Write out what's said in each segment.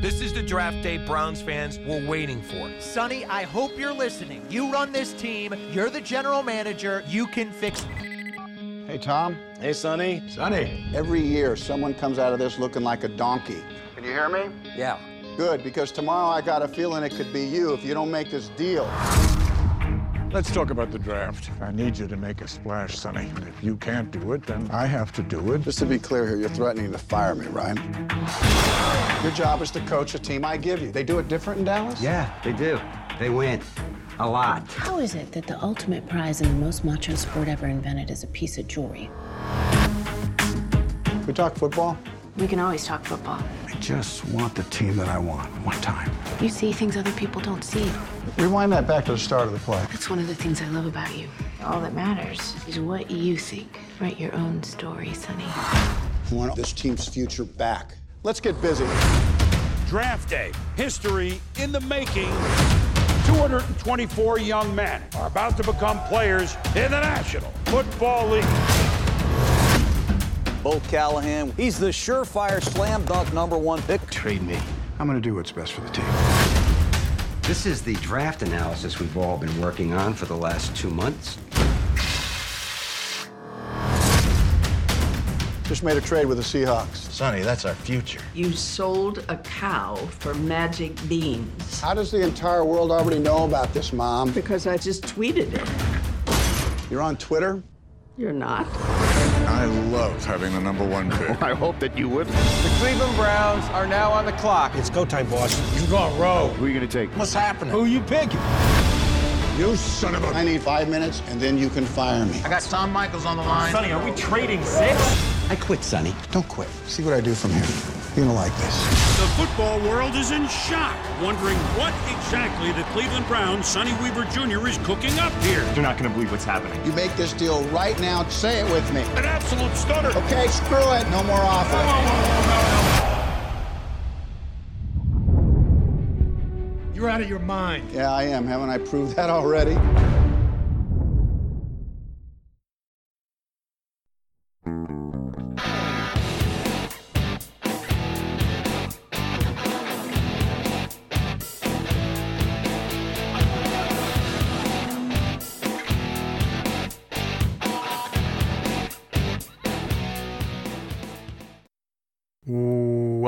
This is the draft day Browns fans were waiting for. Sonny, I hope you're listening. You run this team, you're the general manager, you can fix it. Hey, Tom. Hey, Sonny. Sonny. Every year, someone comes out of this looking like a donkey. Can you hear me? Yeah. Good, because tomorrow I got a feeling it could be you if you don't make this deal. Let's talk about the draft. I need you to make a splash, Sonny. If you can't do it, then I have to do it. Just to be clear here, you're threatening to fire me, right? Your job is to coach a team I give you. They do it different in Dallas? Yeah, they do. They win. A lot. How is it that the ultimate prize in the most macho sport ever invented is a piece of jewelry? We talk football? We can always talk football. I just want the team that I want, one time. You see things other people don't see. Rewind that back to the start of the play. That's one of the things I love about you. All that matters is what you think. Write your own story, Sonny. I want this team's future back. Let's get busy. Draft day, history in the making. 224 young men are about to become players in the National Football League. Bo Callahan, he's the surefire slam dunk number one pick. Trade me. I'm going to do what's best for the team. This is the draft analysis we've all been working on for the last two months. Just made a trade with the Seahawks. Sonny, that's our future. You sold a cow for magic beans. How does the entire world already know about this, Mom? Because I just tweeted it. You're on Twitter? You're not. I love having the number one pick. I hope that you would. The Cleveland Browns are now on the clock. It's go time, boss. You're going rogue. Who are you going to take? What's happening? Who you picking? You son of a... I need five minutes, and then you can fire me. I got Tom Michaels on the line. Sonny, are we trading six? I quit, Sonny. Don't quit. See what I do from here. You're going to like this. The football world is in shock, wondering what exactly the Cleveland Browns' Sonny Weaver Jr. is cooking up here. You're not going to believe what's happening. You make this deal right now. Say it with me. An absolute stunner. Okay, screw it. No more offer. You're out of your mind. Yeah, I am. Haven't I proved that already?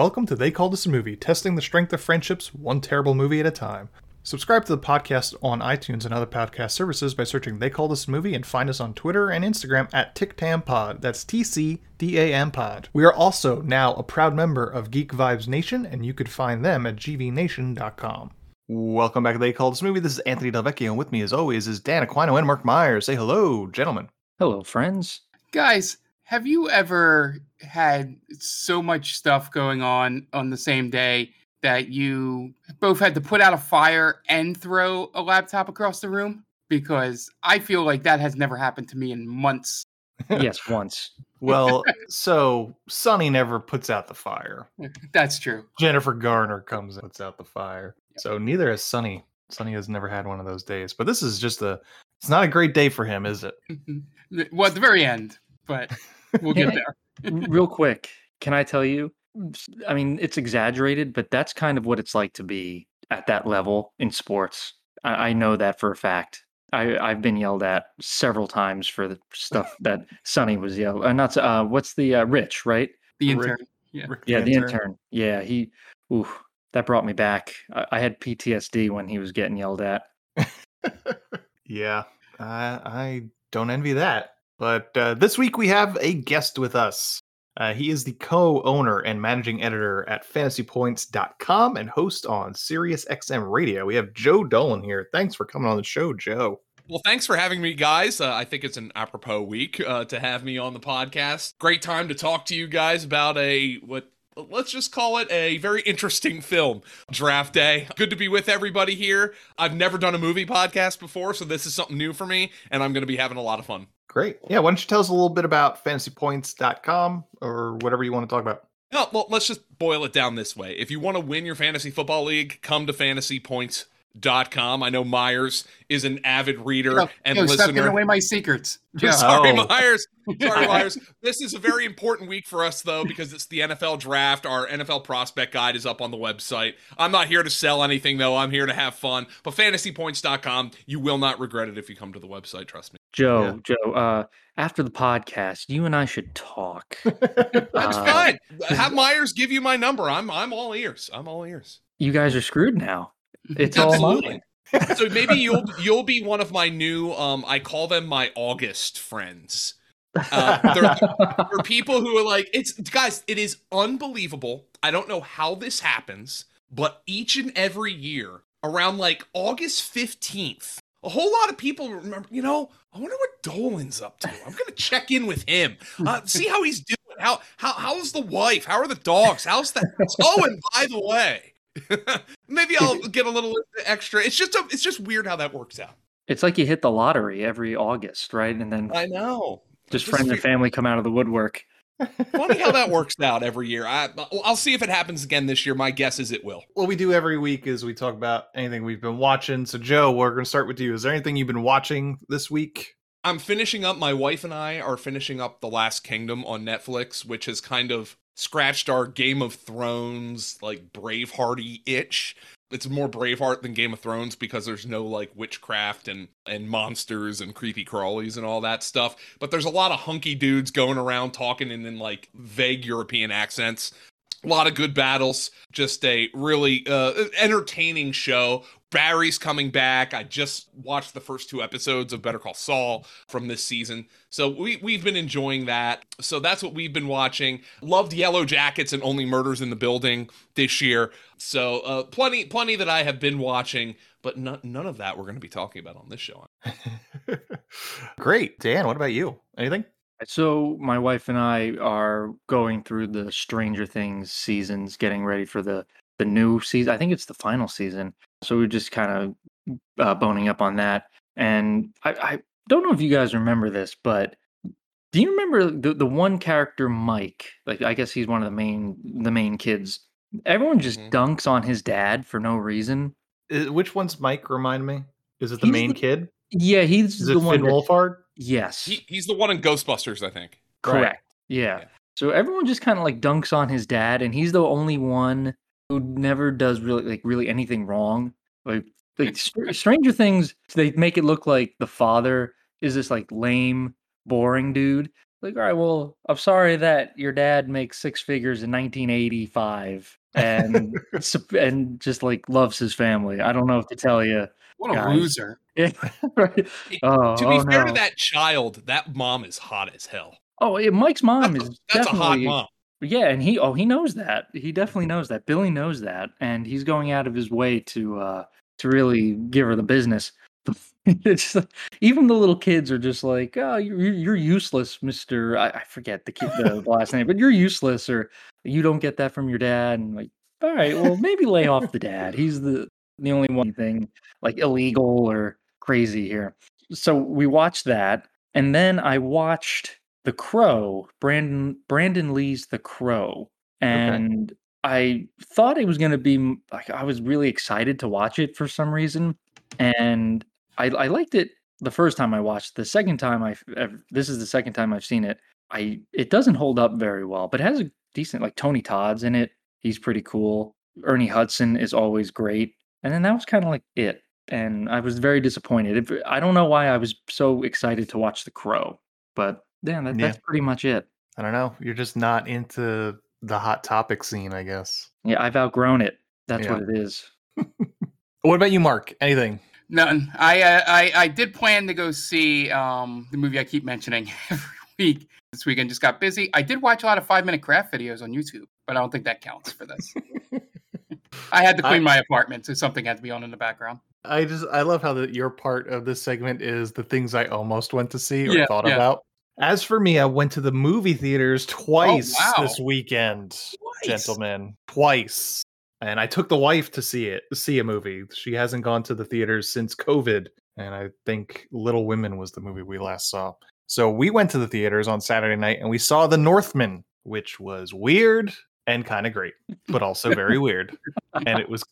Welcome to They Called Us a Movie, testing the strength of friendships one terrible movie at a time. Subscribe to the podcast on iTunes and other podcast services by searching They Called Us a Movie and find us on Twitter and Instagram at TicTamPod. That's T C D A M Pod. We are also now a proud member of Geek Vibes Nation, and you could find them at gvnation.com. Welcome back to They Called Us a Movie. This is Anthony Delvecchio, and with me, as always, is Dan Aquino and Mark Myers. Say hello, gentlemen. Hello, friends. Guys, have you ever had so much stuff going on on the same day that you both had to put out a fire and throw a laptop across the room? Because I feel like that has never happened to me in months. yes, once. Well, so Sonny never puts out the fire. That's true. Jennifer Garner comes and puts out the fire. So neither has Sonny. Sonny has never had one of those days. But this is just a it's not a great day for him, is it? well, at the very end, but we'll get there. Real quick, can I tell you? I mean, it's exaggerated, but that's kind of what it's like to be at that level in sports. I, I know that for a fact. I, I've been yelled at several times for the stuff that Sonny was yelled. Uh, not uh, what's the uh, Rich, right? The intern. Yeah. Yeah, the intern. Yeah, he. Ooh, that brought me back. I, I had PTSD when he was getting yelled at. Yeah, I, I don't envy that. But uh, this week we have a guest with us. Uh, he is the co-owner and managing editor at FantasyPoints.com and host on SiriusXM Radio. We have Joe Dolan here. Thanks for coming on the show, Joe. Well, thanks for having me, guys. Uh, I think it's an apropos week uh, to have me on the podcast. Great time to talk to you guys about a what let's just call it a very interesting film draft day good to be with everybody here i've never done a movie podcast before so this is something new for me and i'm going to be having a lot of fun Great. Yeah, why don't you tell us a little bit about fantasypoints.com or whatever you want to talk about? No, well, let's just boil it down this way. If you want to win your fantasy football league, come to Fantasy Points com. I know Myers is an avid reader Yo, and yo, stop listener. giving away my secrets. Joe. Sorry, Oh. Myers. Sorry, Myers. This is a very important week for us, though, because it's the NFL draft. Our NFL prospect guide is up on the website. I'm not here to sell anything, though. I'm here to have fun. But fantasypoints.com, you will not regret it if you come to the website. Trust me. Joe, Joe, uh, after the podcast, you and I should talk. That's Uh, fine. Have Myers give you my number. I'm I'm all ears. I'm all ears. You guys are screwed now. It's all Absolutely. mine. so maybe you'll you'll be one of my new um I call them my August friends. Uh, they're, they're people who are like it's guys. It is unbelievable. I don't know how this happens, but each and every year around like August fifteenth, a whole lot of people remember. You know, I wonder what Dolan's up to. I'm gonna check in with him, uh, see how he's doing. How how how's the wife? How are the dogs? How's that? Oh, and by the way. Maybe I'll get a little extra. It's just a, it's just weird how that works out. It's like you hit the lottery every August, right? And then I know. just Just friends and family come out of the woodwork. Funny how that works out every year. I I'll see if it happens again this year. My guess is it will. What we do every week is we talk about anything we've been watching. So, Joe, we're going to start with you. Is there anything you've been watching this week? I'm finishing up. My wife and I are finishing up The Last Kingdom on Netflix, which has kind of scratched our Game of Thrones like Bravehearty itch. It's more Braveheart than Game of Thrones because there's no like witchcraft and and monsters and creepy crawlies and all that stuff. But there's a lot of hunky dudes going around talking in, in like vague European accents. A lot of good battles. Just a really uh, entertaining show. Barry's coming back. I just watched the first two episodes of Better Call Saul from this season. So we, we've been enjoying that. So that's what we've been watching. Loved Yellow Jackets and Only Murders in the Building this year. So uh, plenty plenty that I have been watching, but no, none of that we're going to be talking about on this show. Great. Dan, what about you? Anything? So my wife and I are going through the Stranger Things seasons, getting ready for the the new season. I think it's the final season. So we're just kind of uh, boning up on that. And I, I don't know if you guys remember this, but do you remember the the one character Mike? Like I guess he's one of the main the main kids. Everyone just dunks on his dad for no reason. Uh, Which one's Mike? Remind me. Is it the He's main the- kid? Yeah, he's Is the it one. Finn that- Wolfhard? Yes, He, he's the one in Ghostbusters, I think. Correct. Yeah. So everyone just kind of like dunks on his dad, and he's the only one who never does really like really anything wrong. Like, like Str- Stranger Things, they make it look like the father is this like lame, boring dude. Like, all right, well, I'm sorry that your dad makes six figures in 1985 and and just like loves his family. I don't know what to tell you. What a guys. loser. Yeah, right. Oh, to be oh, fair no. to that child, that mom is hot as hell. Oh, yeah, Mike's mom is That's a hot mom. Yeah, and he oh he knows that. He definitely knows that. Billy knows that, and he's going out of his way to uh to really give her the business. it's just, even the little kids are just like, oh, you're you're useless, Mister. I, I forget the kid the last name, but you're useless, or you don't get that from your dad. And like, all right, well, maybe lay off the dad. He's the the only one thing like illegal or crazy here. So we watched that, and then I watched The Crow, Brandon Brandon Lee's The Crow, and I thought it was going to be like I was really excited to watch it for some reason, and I, I liked it the first time I watched. The second time I this is the second time I've seen it. I it doesn't hold up very well, but it has a decent like Tony Todd's in it. He's pretty cool. Ernie Hudson is always great, and then that was kind of like it. And I was very disappointed. If, I don't know why I was so excited to watch The Crow, but damn, that, Yeah. that's pretty much it. I don't know. You're just not into the hot topic scene, I guess. Yeah, I've outgrown it. That's Yeah. what it is. What about you, Mark? Anything? None. I, uh, I I did plan to go see um the movie I keep mentioning every week. This weekend just got busy. I did watch a lot of five minute craft videos on YouTube, but I don't think that counts for this. I had to clean I- my apartment, so something had to be on in the background. I just I love how that your part of this segment is the things I almost went to see or Yeah, thought yeah. about. As for me, I went to the movie theaters oh, twice wow. this weekend, gentlemen. Twice. And I took the wife to see it, see a movie. She hasn't gone to the theaters since COVID. And I think Little Women was the movie we last saw. So we went to the theaters on Saturday night and we saw The Northman, which was weird and kind of great, but also very weird. And it was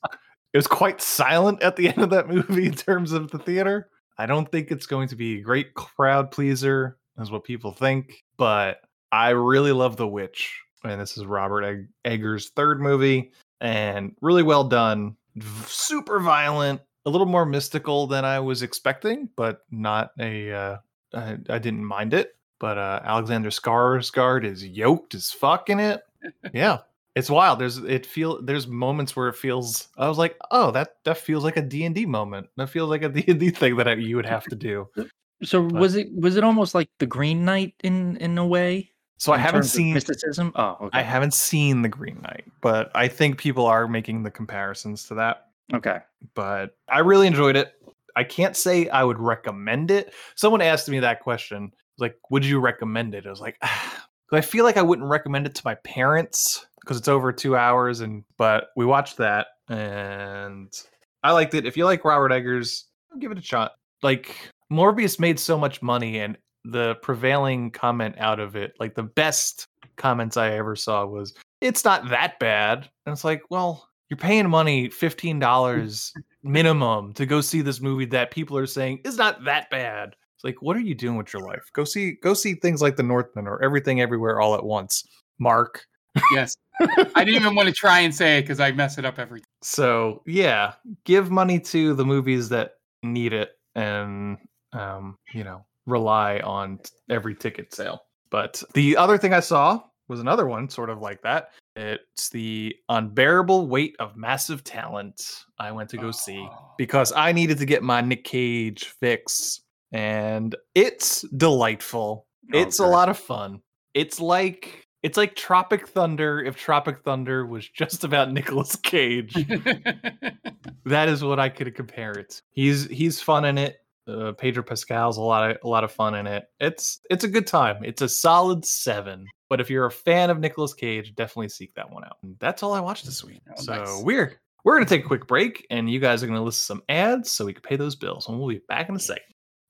it was quite silent at the end of that movie in terms of the theater. I don't think it's going to be a great crowd pleaser, is what people think, but I really love The Witch. And this is Robert Egg- Eggers' third movie, and really well done. V- Super violent, a little more mystical than I was expecting, but not a. Uh, I, I didn't mind it. But uh, Alexander Skarsgård is yoked as fuck in it. Yeah, it's wild. There's it feel there's moments where it feels. I was like, oh, that that feels like a D and D moment. That feels like a D and D thing that I, you would have to do. So was it was it almost like the Green Knight in in a way? So I haven't seen mysticism. Oh, okay. I haven't seen the Green Knight, but I think people are making the comparisons to that. Okay. But I really enjoyed it. I can't say I would recommend it. Someone asked me that question, like, would you recommend it? I was like, ah, I feel like I wouldn't recommend it to my parents because it's over two hours. And but we watched that and I liked it. If you like Robert Eggers, give it a shot. Like Morbius made so much money, and the prevailing comment out of it, like the best comments I ever saw was, "It's not that bad." And it's like, well, you're paying money, fifteen dollars minimum, to go see this movie that people are saying is not that bad. It's like, what are you doing with your life? Go see, go see things like The Northman or Everything Everywhere All at Once. Mark. Yes. I didn't even want to try and say it because I mess it up every time. So yeah, give money to the movies that need it, and um, you know, rely on every ticket sale. But the other thing I saw was another one, sort of like that. It's the unbearable weight of massive talent. I went to go see because I needed to get my Nick Cage fix, and it's delightful. it's a lot of fun. It's like it's like Tropic Thunder if Tropic Thunder was just about Nicolas Cage. that is what I could compare it. He's he's fun in it. Uh, Pedro Pascal's a lot of a lot of fun in it. It's it's a good time. It's a solid seven. But if you're a fan of Nicolas Cage, definitely seek that one out. And that's all I watched this week. Oh, so nice. we're we're gonna take a quick break, and you guys are gonna listen to some ads so we can pay those bills, and we'll be back in a second.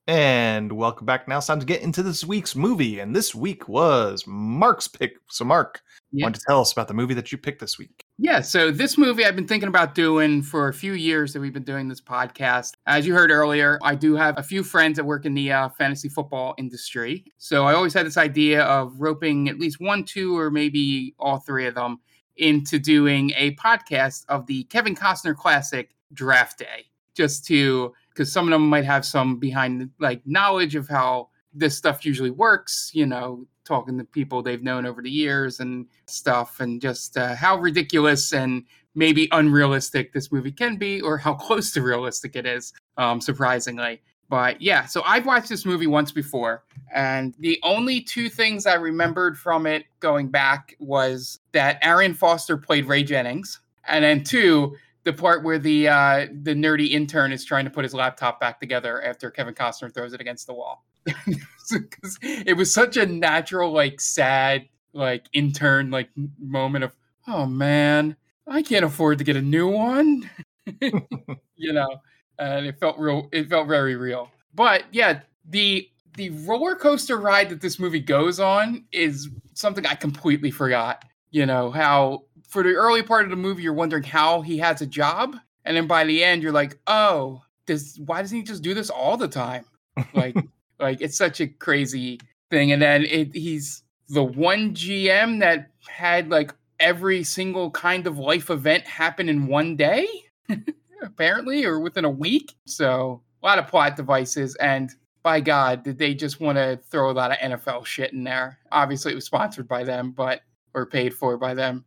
And welcome back. Now it's time to get into this week's movie, and this week was Mark's pick. So Mark, why don't you tell us about the movie that you picked this week? Yeah, so this movie I've been thinking about doing for a few years that we've been doing this podcast. As you heard earlier, I do have a few friends that work in the uh, fantasy football industry. So I always had this idea of roping at least one, two, or maybe all three of them into doing a podcast of the Kevin Costner classic Draft Day, just to because some of them might have some behind like knowledge of how this stuff usually works, you know, talking to people they've known over the years and stuff, and just uh, how ridiculous and maybe unrealistic this movie can be, or how close to realistic it is, um, surprisingly. But yeah, so I've watched this movie once before, and the only two things I remembered from it going back was that Arian Foster played Ray Jennings, and then two, the part where the uh, the nerdy intern is trying to put his laptop back together after Kevin Costner throws it against the wall. it was such a natural, like sad, like intern like moment of, oh man, I can't afford to get a new one, you know, and it felt real. It felt very real. But yeah, the the roller coaster ride that this movie goes on is something I completely forgot. You know how for the early part of the movie you're wondering how he has a job, and then by the end you're like, oh, does why doesn't he just do this all the time? Like, like it's such a crazy thing. And then it, he's the one GM that had like every single kind of life event happen in one day, apparently, or within a week. So a lot of plot devices and. By God, did they just want to throw a lot of NFL shit in there? Obviously, it was sponsored by them, but or paid for by them.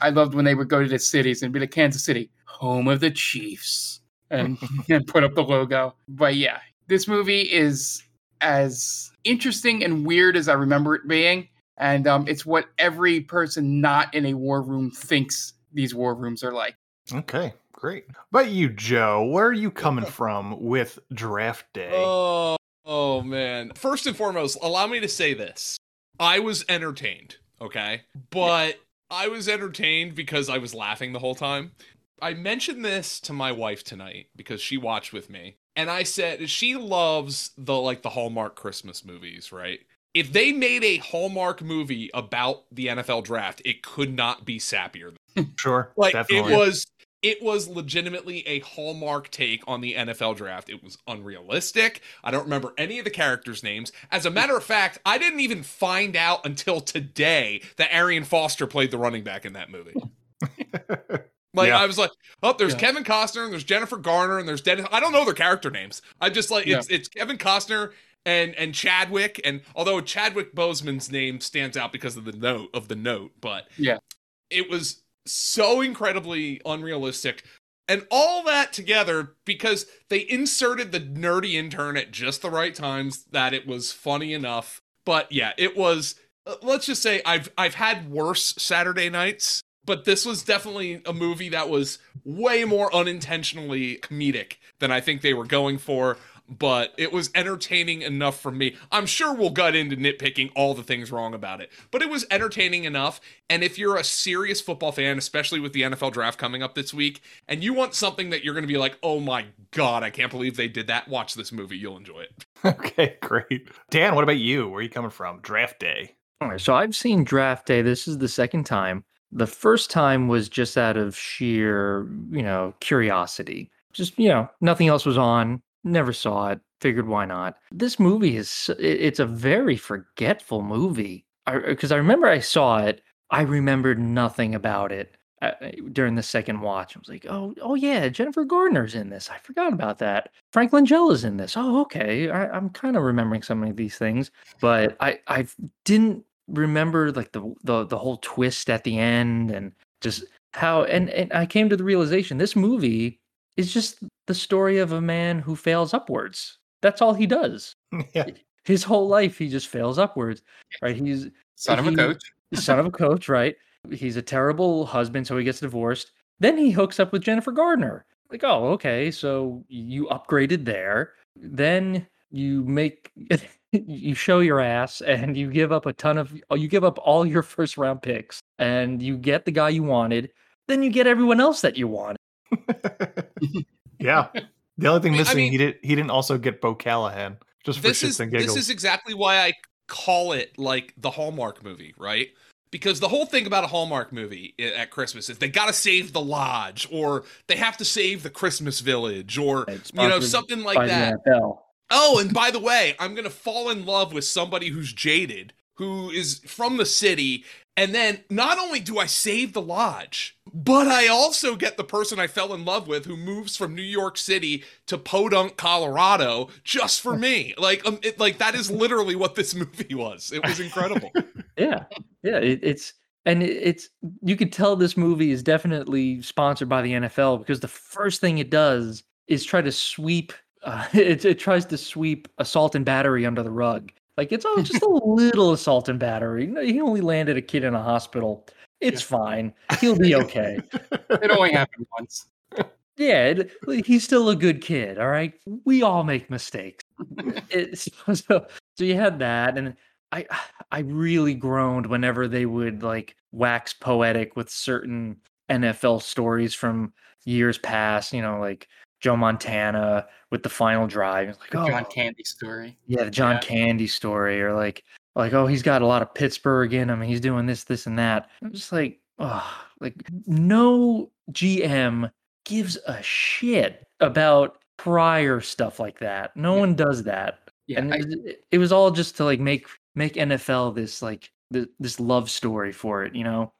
I loved when they would go to the cities and be like Kansas City, home of the Chiefs, and, and put up the logo. But yeah, this movie is as interesting and weird as I remember it being, and um, it's what every person not in a war room thinks these war rooms are like. Okay, great. But you, Joe, where are you coming from with Draft Day? Oh, oh man. First and foremost, allow me to say this. I was entertained, okay? But I was entertained because I was laughing the whole time. I mentioned this to my wife tonight because she watched with me. And I said she loves the like the Hallmark Christmas movies, right? If they made a Hallmark movie about the NFL draft, it could not be sappier. Sure, Like definitely. it was it was legitimately a hallmark take on the NFL draft. It was unrealistic. I don't remember any of the characters' names. As a matter of fact, I didn't even find out until today that Arian Foster played the running back in that movie. Like Yeah. I was like, oh, there's Yeah. Kevin Costner and there's Jennifer Garner and there's Denis. I don't know their character names. I just like it's it's Kevin Costner and and Chadwick and although Chadwick Boseman's name stands out because of the note of the note, but Yeah. it was so incredibly unrealistic. And all that together because they inserted the nerdy intern at just the right times that it was funny enough. But yeah, it was uh, let's just say I've I've had worse Saturday nights, but this was definitely a movie that was way more unintentionally comedic than I think they were going for. But it was entertaining enough for me. I'm sure we'll gut into nitpicking all the things wrong about it, but it was entertaining enough. And if you're a serious football fan, especially with the NFL draft coming up this week, and you want something that you're going to be like, oh my God, I can't believe they did that, watch this movie. You'll enjoy it. Okay, great. Dan, what about you? Where are you coming from? Draft day. All right, so I've seen Draft Day. This is the second time. The first time was just out of sheer, you know, curiosity. Just, you know, nothing else was on. Never saw it. Figured why not. This movie is it's a very forgetful movie. Because I, remember I saw it, I remembered nothing about it uh, during the second watch. I was like, oh, oh yeah, Jennifer Gardner's in this. I forgot about that. Frank Langella's in this. Oh, okay. I, I'm kind of remembering some of these things, but I I didn't remember like the, the the whole twist at the end and just how and and I came to the realization this movie is just the story of a man who fails upwards. That's all he does. yeah. His whole life he just fails upwards. Right? He's Son of a coach. son of a coach, right? He's a terrible husband, so he gets divorced. Then he hooks up with Jennifer Gardner. Like, oh, okay, so you upgraded there. Then you make you show your ass and you give up a ton of you give up all your first round picks and you get the guy you wanted. Then you get everyone else that you wanted. Yeah. The only thing I mean- I missing, mean- he did he didn't also get Bo Callahan just for this shits is and this is exactly why I call it like the Hallmark movie, right? Because the whole thing about a Hallmark movie at Christmas is they got to save the lodge, or they have to save the Christmas village, or you know something like that. Oh, and by the way, I'm gonna fall in love with somebody who's jaded, who is from the city, and then not only do I save the lodge, but I also get the person I fell in love with who moves from New York City to Podunk, Colorado, just for me. Like, um, it, like that is literally what this movie was. It was incredible. Yeah, yeah. It, it's and it, it's you could tell this movie is definitely sponsored by the NFL because the first thing it does is try to sweep. Uh, it, it tries to sweep assault and battery under the rug. Like it's all just a little assault and battery. He only landed a kid in a hospital. It's fine. He'll be okay. It only happened once. Yeah, it, he's still a good kid. All right, we all make mistakes. It- so, so, so you had that, and I I really groaned whenever they would like wax poetic with certain NFL stories from years past. You know, like Joe Montana with the final drive. It's like, The oh, John Candy story. yeah, the John Yeah. Candy story, or like, like, oh, he's got a lot of Pittsburgh in him. He's doing this, this, and that. I'm just like, oh, like no GM gives a shit about prior stuff like that. No one does that. Yeah, and I- it, was- it was all just to like make make NFL this like th- this love story for it, you know?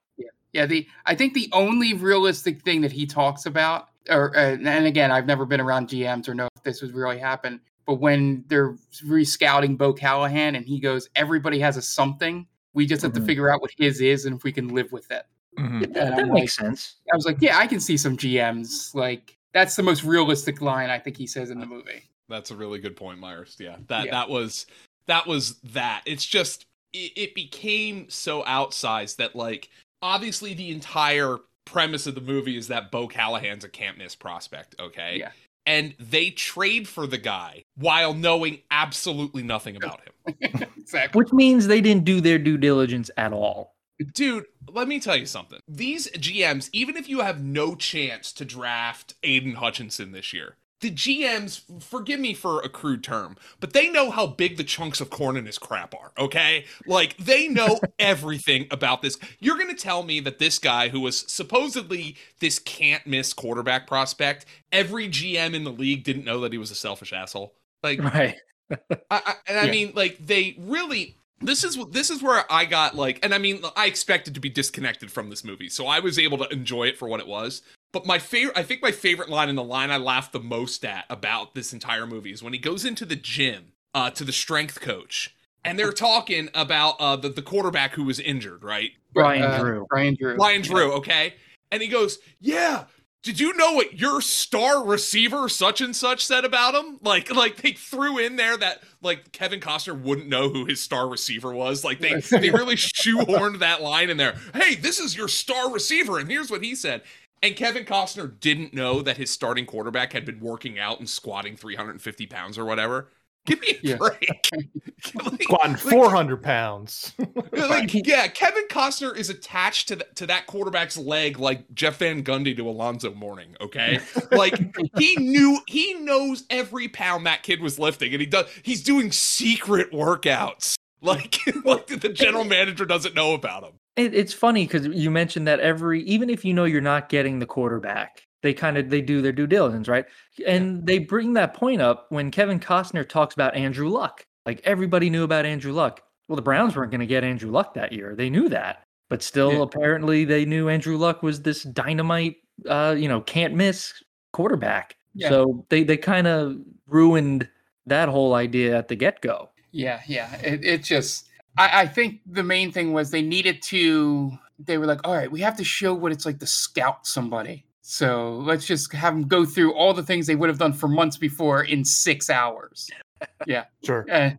Yeah, the I think the only realistic thing that he talks about, or uh, and again, I've never been around GMs or know if this was really happened, but when they're re-scouting Bo Callahan and he goes, everybody has a something. We just have Mhm. to figure out what his is and if we can live with it. Mhm. And That, I'm that like- makes sense. I was like, yeah, I can see some GMs like that's the most realistic line I think he says in the movie. That's a really good point, Myers. Yeah, that Yeah. that was that was that. It's just it, it became so outsized that like obviously the entire premise of the movie is that Bo Callahan's a can't miss prospect. Okay, Yeah. And they trade for the guy while knowing absolutely nothing about him. exactly. Which means they didn't do their due diligence at all. Dude, let me tell you something. These GMs, even if you have no chance to draft Aidan Hutchinson this year, the GMs, forgive me for a crude term, but they know how big the chunks of corn in his crap are, okay? Like, they know everything about this. You're going to tell me that this guy, who was supposedly this can't miss quarterback prospect, every GM in the league didn't know that he was a selfish asshole? Like, right. I, I, and I Yeah. mean, like, they really. This is this is where I got like, and I mean, I expected to be disconnected from this movie, so I was able to enjoy it for what it was. But my favorite, I think my favorite line and the line I laughed the most at about this entire movie is when he goes into the gym uh, to the strength coach, and they're talking about uh, the the quarterback who was injured, right? Brian Uh, Drew. Brian Drew. Brian Drew, okay? And he goes, Yeah, did you know what your star receiver such and such said about him? Like like they threw in there that like Kevin Costner wouldn't know who his star receiver was. Like they they really shoehorned that line in there. Hey, this is your star receiver, and here's what he said. And Kevin Costner didn't know that his starting quarterback had been working out and squatting 350 pounds or whatever. Give me a break. Like- Squatting 400 pounds. like, yeah, Kevin Costner is attached to th- to that quarterback's leg like Jeff Van Gundy to Alonzo Mourning. Okay, like he knew he knows every pound that kid was lifting, and he does. He's doing secret workouts. Like, like the general manager doesn't know about him. It, it's funny because you mentioned that every, even if you know you're not getting the quarterback, they kind of they do their due diligence, right? And they bring that point up when Kevin Costner talks about Andrew Luck. Like everybody knew about Andrew Luck. Well, the Browns weren't going to get Andrew Luck that year. They knew that, but still, Yeah. apparently, they knew Andrew Luck was this dynamite, uh, you know, can't miss quarterback. Yeah. So they they kind of ruined that whole idea at the get go. Yeah, yeah. It, it just, I, I think the main thing was they needed to, they were like, all right, we have to show what it's like to scout somebody. So let's just have them go through all the things they would have done for months before in six hours. Yeah. Sure. And,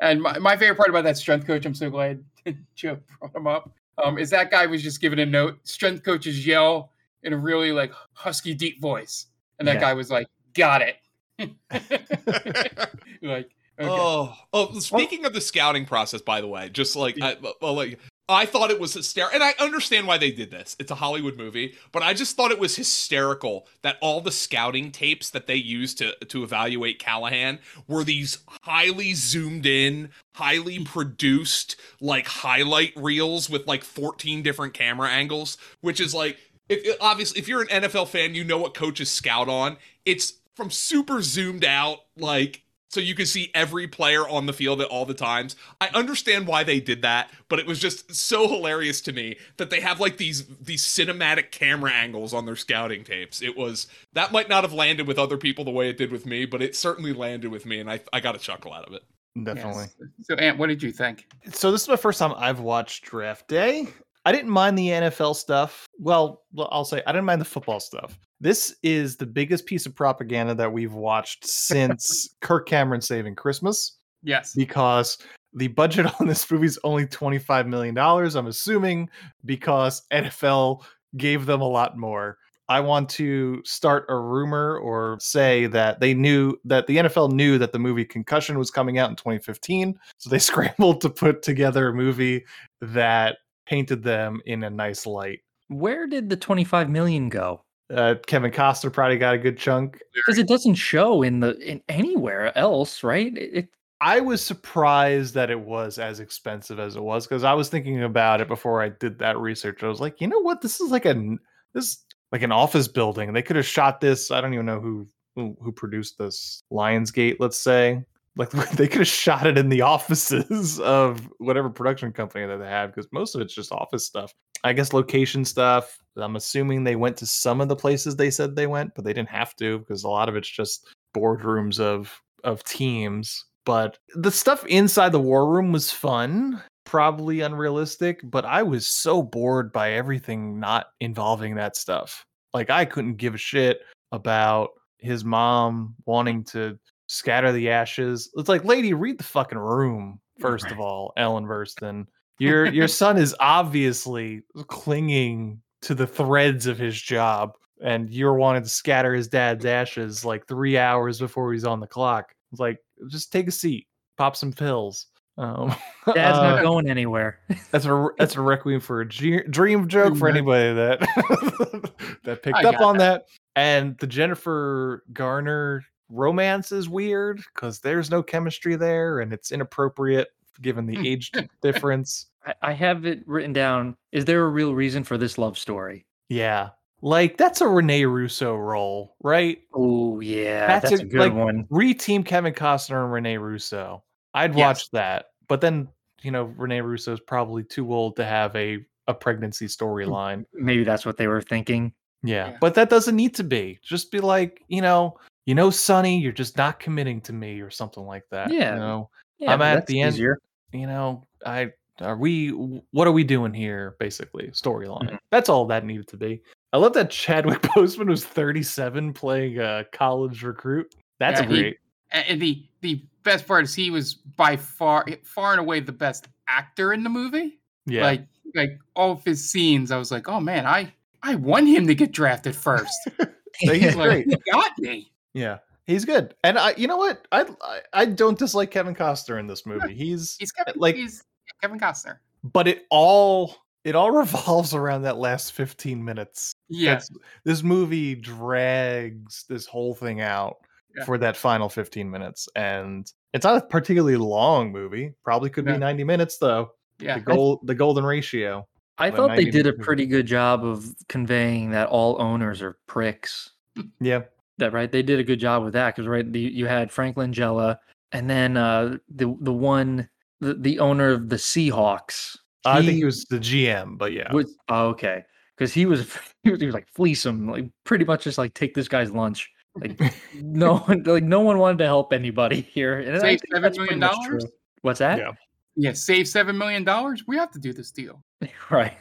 and my, my favorite part about that strength coach, I'm so glad Joe brought him up, um, is that guy was just giving a note. Strength coaches yell in a really like husky, deep voice. And that Yeah. guy was like, got it. like, okay. Oh, oh! Speaking of the scouting process, by the way, just like I, well, like I thought it was hysterical, and I understand why they did this. It's a Hollywood movie, but I just thought it was hysterical that all the scouting tapes that they used to to evaluate Callahan were these highly zoomed in, highly mm-hmm. produced, like highlight reels with like fourteen different camera angles, which is like. If, obviously, if you're an NFL fan, you know what coaches scout on. It's from super zoomed out, like so you can see every player on the field at all the times. I understand why they did that, but it was just so hilarious to me that they have like these these cinematic camera angles on their scouting tapes. It was that might not have landed with other people the way it did with me, but it certainly landed with me and I I got a chuckle out of it. Definitely. So, Ant, what did you think? So this is my first time I've watched Draft Day. I didn't mind the NFL stuff. Well, well, I'll say I didn't mind the football stuff. This is the biggest piece of propaganda that we've watched since Kirk Cameron Saving Christmas Yes. because the budget on this movie is only $25 million. I'm assuming because NFL gave them a lot more. I want to start a rumor or say that they knew that the NFL knew that the movie Concussion was coming out in 2015. So they scrambled to put together a movie that painted them in a nice light. Where did the 25 million go? Uh, Kevin Costner probably got a good chunk. Because it doesn't show in the in anywhere else, right? It, it I was surprised that it was as expensive as it was because I was thinking about it before I did that research. I was like, you know what? This is like a n- this like an office building. They could have shot this. I don't even know who who, who produced this Lionsgate. Let's say like they could have shot it in the offices of whatever production company that they had because most of it's just office stuff. I guess location stuff. I'm assuming they went to some of the places they said they went, but they didn't have to because a lot of it's just boardrooms of of teams. But the stuff inside the war room was fun, probably unrealistic, but I was so bored by everything not involving that stuff. Like I couldn't give a shit about his mom wanting to scatter the ashes. It's like, lady, read the fucking room first of all, Ellen Burstyn. Your your son is obviously clinging to the threads of his job, and you're wanting to scatter his dad's ashes like three hours before he's on the clock. It's like, just take a seat, pop some pills. Um, Dad's uh, not going anywhere. That's a that's a requiem for a ge- dream joke for anybody that that picked I up on that. and the Jennifer Garner romance is weird because there's no chemistry there, and it's inappropriate given the age difference. I, I have it written down. Is there a real reason for this love story? Yeah, like that's a Rene Russo role, right? Oh yeah, that's, a, good like, one. Re-team Kevin Costner and Rene Russo. I'd Yes. watch that, but then you know Rene Russo is probably too old to have a a pregnancy storyline. Maybe that's what they were thinking. Yeah, but that doesn't need to be. Just be like, you know, you know, Sonny, you're just not committing to me or something like that. Yeah. you know, Yeah, I'm at that's the end. easier. You know, I are we? What are we doing here? Basically, storyline. Mm-hmm. That's all that needed to be. I love that Chadwick Boseman was 37 playing a college recruit. That's Yeah, he- great. and the the best part is he was by far eh, far and away the best actor in the movie. Yeah. Like like all of his scenes, I was like, oh man, I I want him to get drafted first. He's like, great. he got me. Yeah, he's good. And I, you know what? I, I, I don't dislike Kevin Costner in this movie. He's He's Kevin, eh, like, he's Kevin Costner. but it all, it all revolves around that last 15 minutes. Yeah. That's- this movie drags this whole thing out Yeah. for that final 15 minutes, and it's not a particularly long movie. Probably could be No. 90 minutes though. Yeah. the goal, the golden ratio. I thought they 90 did a pretty good job of conveying that all owners are pricks. Yeah, That right? They did a good job with that because right, the, you had Franklin Langella, and then uh, the the one the, the owner of the Seahawks. I think he was the GM, but yeah, was oh, okay because he was he was, he was like fleece him like pretty much just like take this guy's lunch like no one like no one wanted to help anybody here and Save think seven that's million pretty much dollars. what's that yeah. Yeah, save seven million dollars. We have to do this deal. right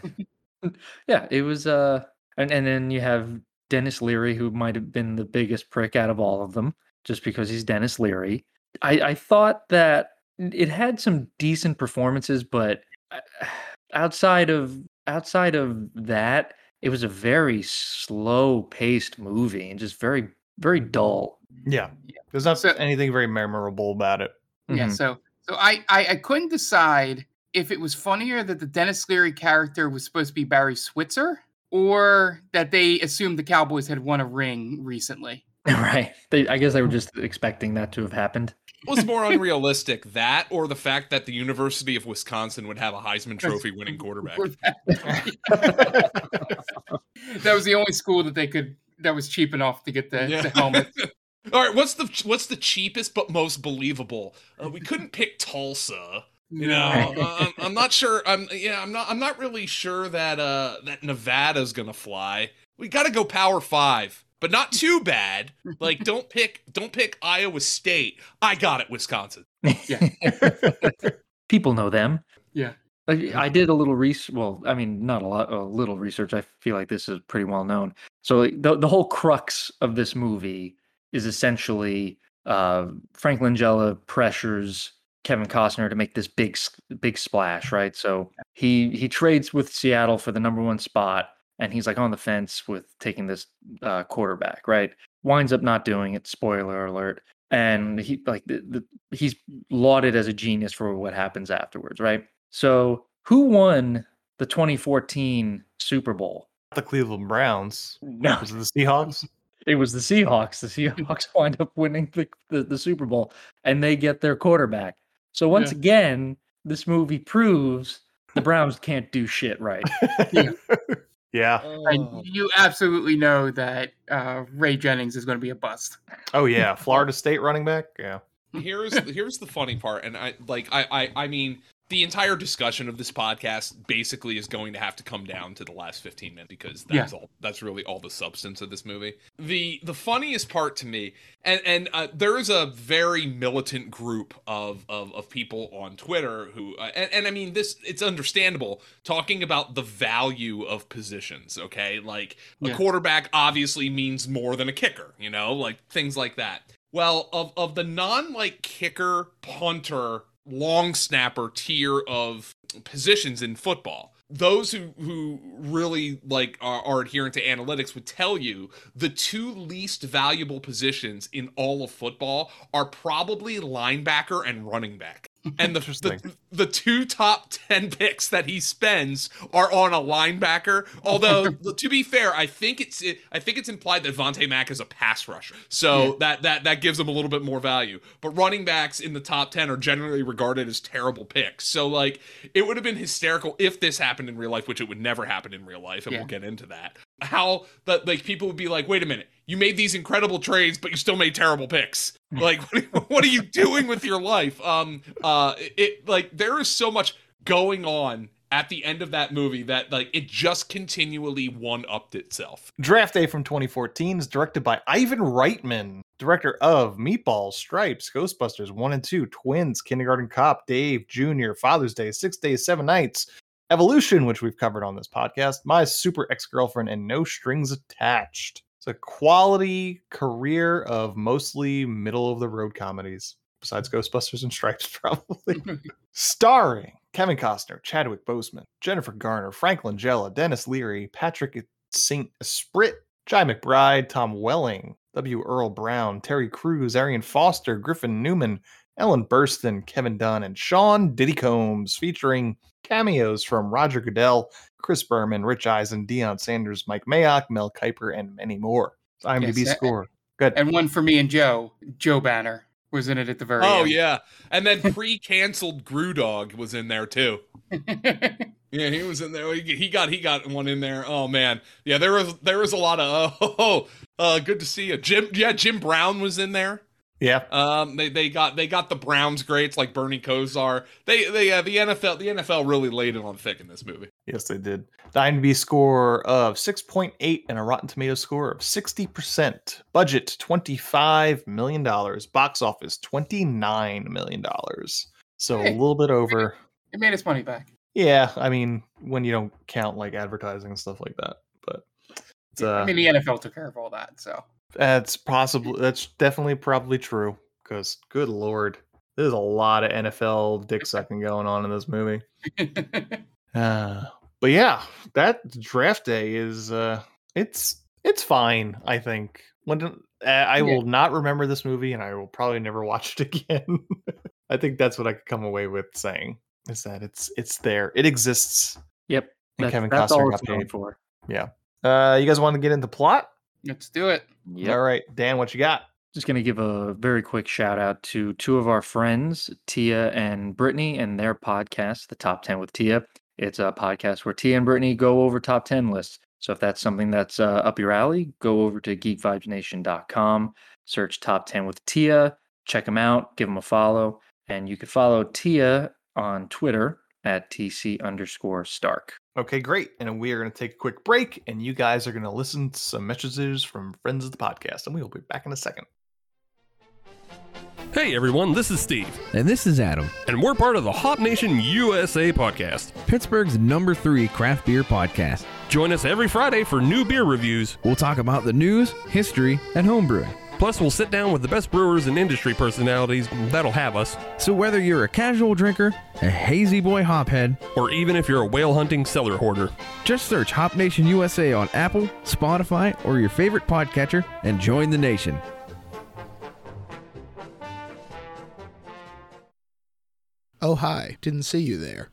yeah it was uh and, and then you have denis leary who might have been the biggest prick out of all of them just because he's denis leary i i thought that it had some decent performances but uh, outside of outside of that it was a very slow paced movie and just very very dull yeah. yeah. There's not anything very memorable about it. Yeah, Mm-hmm. so so I, I I couldn't decide if it was funnier that the Denis Leary character was supposed to be Barry Switzer or that they assumed the Cowboys had won a ring recently. right they, i guess they were just expecting that to have happened was more unrealistic that or the fact that the University of Wisconsin would have a Heisman Trophy winning quarterback. that was the only school that they could that was cheap enough to get the, Yeah. the helmet. All right, what's the what's the cheapest but most believable? Uh, we couldn't pick Tulsa. You know, No. I'm, I'm not sure. I'm yeah, I'm not. I'm not really sure that uh that Nevada's gonna fly. We got to go Power Five, but not too bad. Like, don't pick don't pick Iowa State. I got it, Wisconsin. Yeah. People know them Yeah. I, I did a little research. Well, I mean, not a lot, a little research. I feel like this is pretty well known. So like, the the whole crux of this movie is essentially uh, Frank Langella pressures Kevin Costner to make this big big splash, right? So he he trades with Seattle for the number one spot, and he's like on the fence with taking this uh, quarterback, right? Winds up not doing it. Spoiler alert. And he like the, the, he's lauded as a genius for what happens afterwards, right? So who won the 2014 Super Bowl? The Cleveland Browns. No. Was it the Seahawks? It was the Seahawks. The Seahawks wind up winning the, the, the Super Bowl and they get their quarterback. So once Yeah. again, this movie proves the Browns can't do shit right. Yeah. And you absolutely know that uh, Ray Jennings is going to be a bust. Oh yeah, Florida State running back. Yeah. here's here's the funny part and i like i i, I mean the entire discussion of this podcast basically is going to have to come down to the last 15 minutes because that's Yeah. all that's really all the substance of this movie. The the funniest part to me and and uh, there is a very militant group of of, of people on twitter who uh, and, and i mean this it's understandable talking about the value of positions okay? Like a quarterback obviously means more than a kicker you know? Like things like that. Well, of of the non like kicker, punter, long snapper tier of positions in football, those who who really like are, are adherent to analytics would tell you the two least valuable positions in all of football are probably linebacker and running back. And the, the the two top ten picks that he spends are on a linebacker. Although to be fair, I think it's I think it's implied that Vontae Mack is a pass rusher, so Yeah. that that that gives him a little bit more value. But running backs in the top ten are generally regarded as terrible picks. So like it would have been hysterical if this happened in real life, which it would never happen in real life, and Yeah. we'll get into that. How that like people would be like, wait a minute, you made these incredible trades, but you still made terrible picks. Like, what, are you doing with your life? Um, uh, it like there is so much going on at the end of that movie that like it just continually one upped itself. Draft Day from 2014 is directed by Ivan Reitman, director of Meatballs, Stripes, Ghostbusters 1 and 2, Twins, Kindergarten Cop, Dave, Jr., Father's Day, Six Days, Seven Nights, Evolution, which we've covered on this podcast, My Super Ex Girlfriend, and No Strings Attached. It's a quality career of mostly middle of the road comedies, besides Ghostbusters and Stripes, probably. Starring Kevin Costner, Chadwick Boseman, Jennifer Garner, Frank Langella, Denis Leary, Patrick St. Esprit, uh, Chi McBride, Tom Welling, W. Earl Brown, Terry Crews, Arian Foster, Griffin Newman, Ellen Burstyn, Kevin Dunn, and Sean Diddy Combs, featuring cameos from Roger Goodell, Chris Berman, Rich Eisen, Deion Sanders, Mike Mayock, Mel Kiper, and many more. IMDb Yes, a- score. Good. And one for me and Joe. Joe Banner was in it at the very end. Oh end. yeah, and then pre-canceled Grewdog was in there too. Yeah, he was in there. He he got he got one in there. Oh man, yeah, there was there was a lot of oh, oh, uh, good to see you, Jim. Yeah, Jim Brown was in there. Yeah. Um, they they got they got the Browns greats like Bernie Kosar. They they uh, the NFL the NFL really laid it on thick in this movie. Yes, they did. The IMDb score of 6.8 and a Rotten Tomato score of 60%. Budget $25 million. Box office $29 million. So a little bit over. It made its money back. Yeah, I mean, when you don't count like advertising and stuff like that. But uh, I mean, the NFL took care of all that, so. That's possible. That's definitely probably true. Because, good lord, there's a lot of NFL dick sucking going on in this movie. Uh, but yeah, that draft day is uh, it's it's fine. I think when I will not remember this movie, and I will probably never watch it again. I think that's what I could come away with saying is that it's it's there, it exists. Yep, And that's, Kevin that's Costner all got paid. for. Yeah. Uh, you guys want to get into plot? Let's do it. All right, Dan, what you got? Just going to give a very quick shout out to two of our friends, Tia and Brittany, and their podcast, The Top 10 with Tia. It's a podcast where Tia and Brittany go over top 10 lists. So if that's something that's uh, up your alley, go over to geekvibesnation.com, search Top 10 with Tia, check them out, give them a follow. And you can follow Tia on Twitter at TC underscore Stark. Okay, great. And we are going to take a quick break, and you guys are going to listen to some messages from friends of the podcast, and we will be back in a second. Hey everyone, this is Steve. And this is Adam. And we're part of the Hop Nation USA podcast. Pittsburgh's number three craft beer podcast. Join us every Friday for new beer reviews. We'll talk about the news, history, and homebrewing. Plus, we'll sit down with the best brewers and industry personalities that'll have us. So whether you're a casual drinker, a hazy boy hophead, or even if you're a whale hunting cellar hoarder, just search Hop Nation USA on Apple, Spotify, or your favorite podcatcher and join the nation. Oh, hi. Didn't see you there.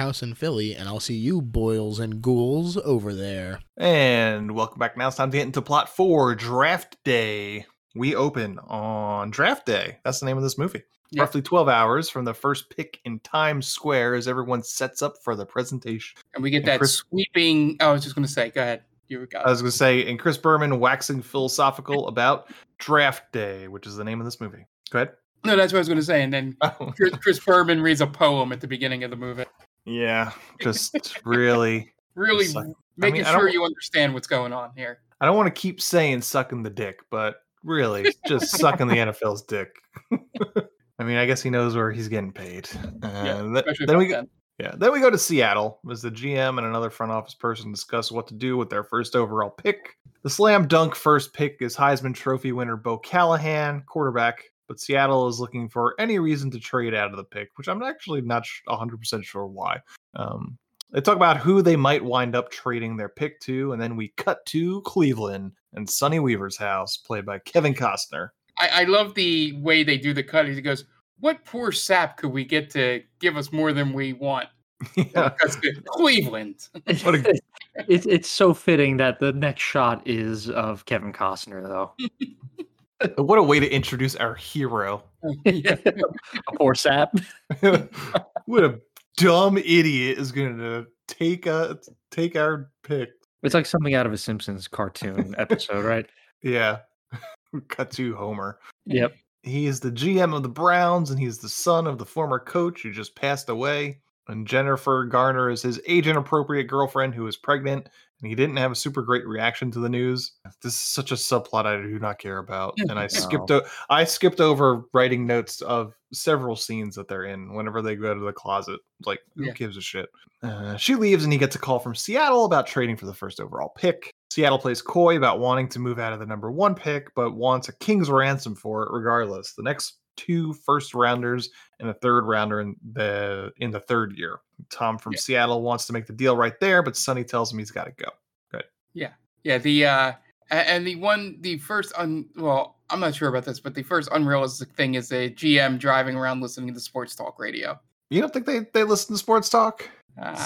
house in Philly, and I'll see you boils and ghouls over there. And welcome back. Now it's time to get into plot four Draft Day. We open on Draft Day. That's the name of this movie. Yeah. Roughly 12 hours from the first pick in Times Square as everyone sets up for the presentation. And we get that Chris- sweeping. Oh, I was just going to say, go ahead. You got I was going to say, and Chris Berman waxing philosophical about Draft Day, which is the name of this movie. Go ahead. No, that's what I was going to say. And then Oh. Chris, Chris Berman reads a poem at the beginning of the movie. Yeah, just really. Really Suck- I making I don't- sure you understand what's going on here. I don't want to keep saying sucking the dick, but really, just sucking the NFL's dick. I mean, I guess he knows where he's getting paid. Uh, Yeah, th- then we go, then. yeah, then we go to Seattle as the GM and another front office person discuss what to do with their first overall pick. The slam dunk first pick is Heisman Trophy winner Bo Callahan, quarterback. But Seattle is looking for any reason to trade out of the pick, which I'm actually not 100% sure why. Um, they talk about who they might wind up trading their pick to, and then we cut to Cleveland and Sonny Weaver's house, played by Kevin Costner. I, I love the way they do the cut. He goes, "What poor sap could we get to give us more than we want?" Because the Cleveland. A it's it's so fitting that the next shot is of Kevin Costner though. what a way to introduce our hero. a poor sap. what a dumb idiot is going to take a take our pick. It's like something out of a Simpsons cartoon episode, right? Yeah. Cut to Homer. Yep. He is the GM of the Browns and he's the son of the former coach who just passed away. And Jennifer Garner is his age inappropriate girlfriend who is pregnant. And he didn't have a super great reaction to the news. This is such a subplot I do not care about. And I skipped o- I skipped over writing notes of several scenes that they're in whenever they go to the closet. Like, who Yeah. gives a shit? Uh, she leaves and he gets a call from Seattle about trading for the first overall pick. Seattle plays coy about wanting to move out of the number one pick, but wants a king's ransom for it regardless. The next two first rounders and a third rounder in the in the third year. Tom from Seattle wants to make the deal right there, but Sonny tells him he's got to go. Good. Yeah, yeah. The uh, and the one, the first un. Well, I'm not sure about this, but the first unrealistic thing is a GM driving around listening to sports talk radio. You don't think they they listen to sports talk?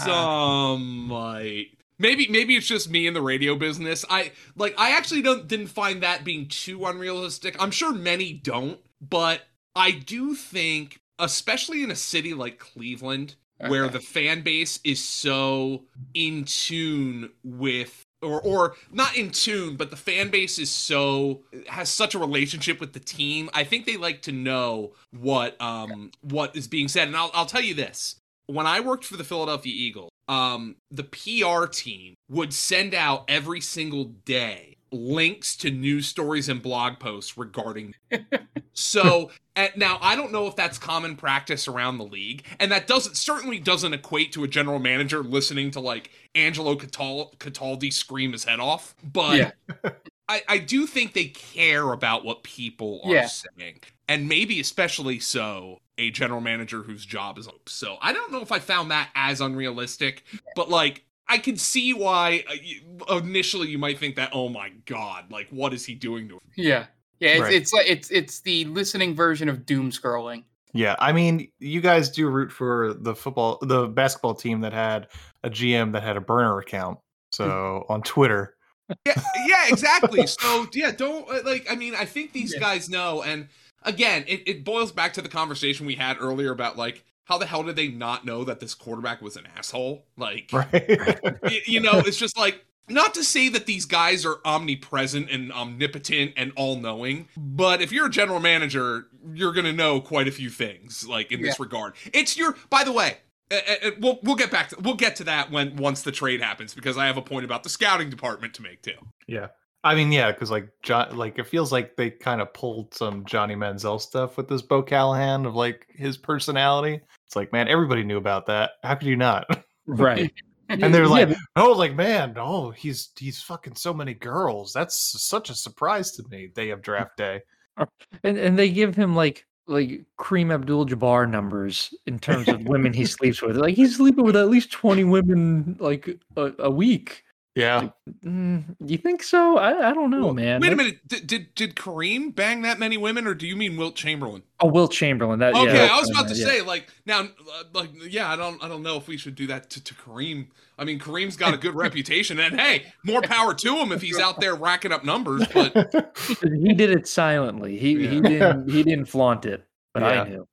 Some might. Maybe maybe it's just me in the radio business. I like I actually don't didn't find that being too unrealistic. I'm sure many don't, but I do think especially in a city like Cleveland where the fan base is so in tune with or or not in tune, but the fan base is so has such a relationship with the team. I think they like to know what um what is being said. And I'll I'll tell you this. When I worked for the Philadelphia Eagles, um the PR team would send out every single day links to news stories and blog posts regarding so and now I don't know if that's common practice around the league, and that doesn't certainly doesn't equate to a general manager listening to like Angelo Catal- Cataldi scream his head off. But Yeah. I, I do think they care about what people are Yeah. saying, and maybe especially so a general manager whose job is up. So I don't know if I found that as unrealistic, but like. I can see why uh, initially you might think that, oh my god, like what is he doing to him? Yeah, yeah. It's Right. it's like it's it's the listening version of doom scrolling. Yeah, I mean, you guys do root for the football, the basketball team that had a GM that had a burner account. So on Twitter, yeah, yeah, exactly. So yeah, don't uh, like. I mean, I think these guys know, and again, it, it boils back to the conversation we had earlier about like how the hell did they not know that this quarterback was an asshole? Like, right? you know, it's just like not to say that these guys are omnipresent and omnipotent and all knowing, but if you're a general manager, you're gonna know quite a few things, like in this regard. It's your, by the way. uh, uh, uh, we'll we'll get back to we'll get to that when once the trade happens because I have a point about the scouting department to make too. yeah. I mean, yeah, because like John, like it feels like they kind of pulled some Johnny Manziel stuff with this Bo Callahan of like his personality. It's like, man, everybody knew about that. How could you not? Right. and they're Yeah, like, but- oh, like man, oh, he's he's fucking so many girls. That's such a surprise to me. Day of draft day. and and they give him like like Kareem Abdul-Jabbar numbers in terms of women he sleeps with. Like he's sleeping with at least twenty women like a, a week. Yeah. Mm, you think so? I, I don't know, man. Wait a minute. Did, did did Kareem bang that many women, or do you mean Wilt Chamberlain? Oh, Wilt Chamberlain. That Okay, yeah, I was about to yeah. say like now, uh, like yeah, I don't I don't know if we should do that to, to Kareem. I mean, Kareem's got a good reputation, and hey, more power to him if he's out there racking up numbers. But he did it silently. He he didn't he didn't flaunt it, but Yeah. I knew.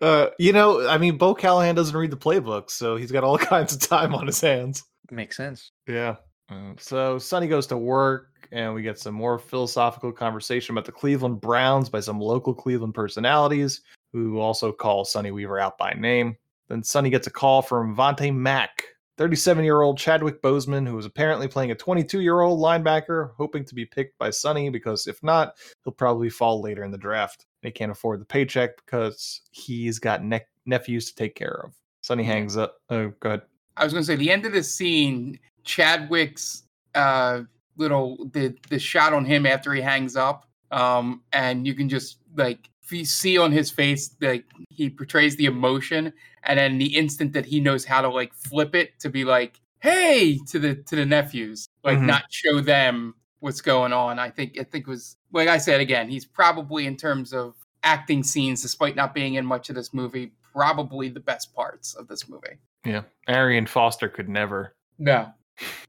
uh, you know, I mean, Bo Callahan doesn't read the playbook, so he's got all kinds of time on his hands. Makes sense. Yeah. Uh, so Sonny goes to work, and we get some more philosophical conversation about the Cleveland Browns by some local Cleveland personalities who also call Sonny Weaver out by name. Then Sonny gets a call from Vontae Mack, 37 year old Chadwick Boseman, who is apparently playing a 22 year old linebacker, hoping to be picked by Sonny because if not, he'll probably fall later in the draft. They can't afford the paycheck because he's got ne- nephews to take care of. Sonny hangs up. Oh, go ahead. I was going to say the end of the scene, Chadwick's uh, little the the shot on him after he hangs up, um, and you can just like see on his face like he portrays the emotion, and then the instant that he knows how to like flip it to be like, "Hey!" to the to the nephews, like Mhm. not show them what's going on. I think I think was like I said again, he's probably in terms of acting scenes, despite not being in much of this movie, probably the best parts of this movie. Yeah, Arian Foster could never. No,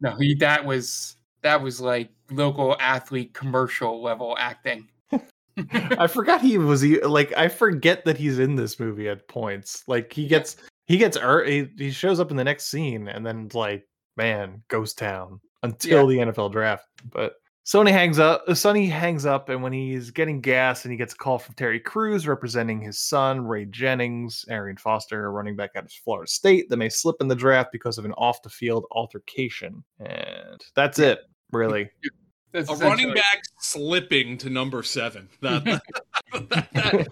no, he that was that was like local athlete commercial level acting. I forgot he was e- like I forget that he's in this movie at points. Like he gets he gets er- he, he shows up in the next scene and then it's like man ghost town until the NFL draft. But Sonny hangs up. uh, Sonny hangs up, and when he's getting gas, and he gets a call from Terry Crews representing his son Ray Jennings, Arian Foster, a running back out of Florida State, that may slip in the draft because of an off the field altercation. And that's it, really. That's a running back slipping to number seven. That, that- that- that-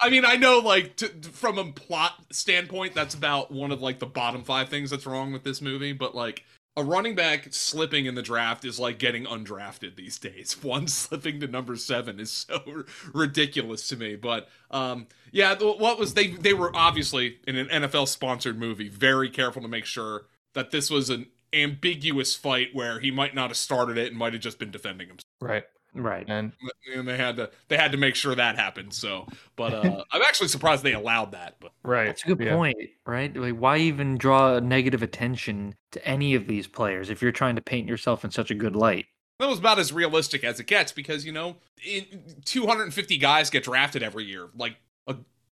I mean, I know, like, to, from a plot standpoint, that's about one of like the bottom five things that's wrong with this movie. But like, a running back slipping in the draft is like getting undrafted these days. One slipping to number seven is so r- ridiculous to me. But um, yeah, th- what was they? They were obviously in an NFL sponsored movie, very careful to make sure that this was an ambiguous fight where he might not have started it and might have just been defending himself Right. Right. And and they had to they had to make sure that happened. So, but uh, I'm actually surprised they allowed that. But right, That's a good yeah. point, right? Like, why even draw negative attention to any of these players if you're trying to paint yourself in such a good light? that was about as realistic as it gets because you know, in, 250 guys get drafted every year. Like a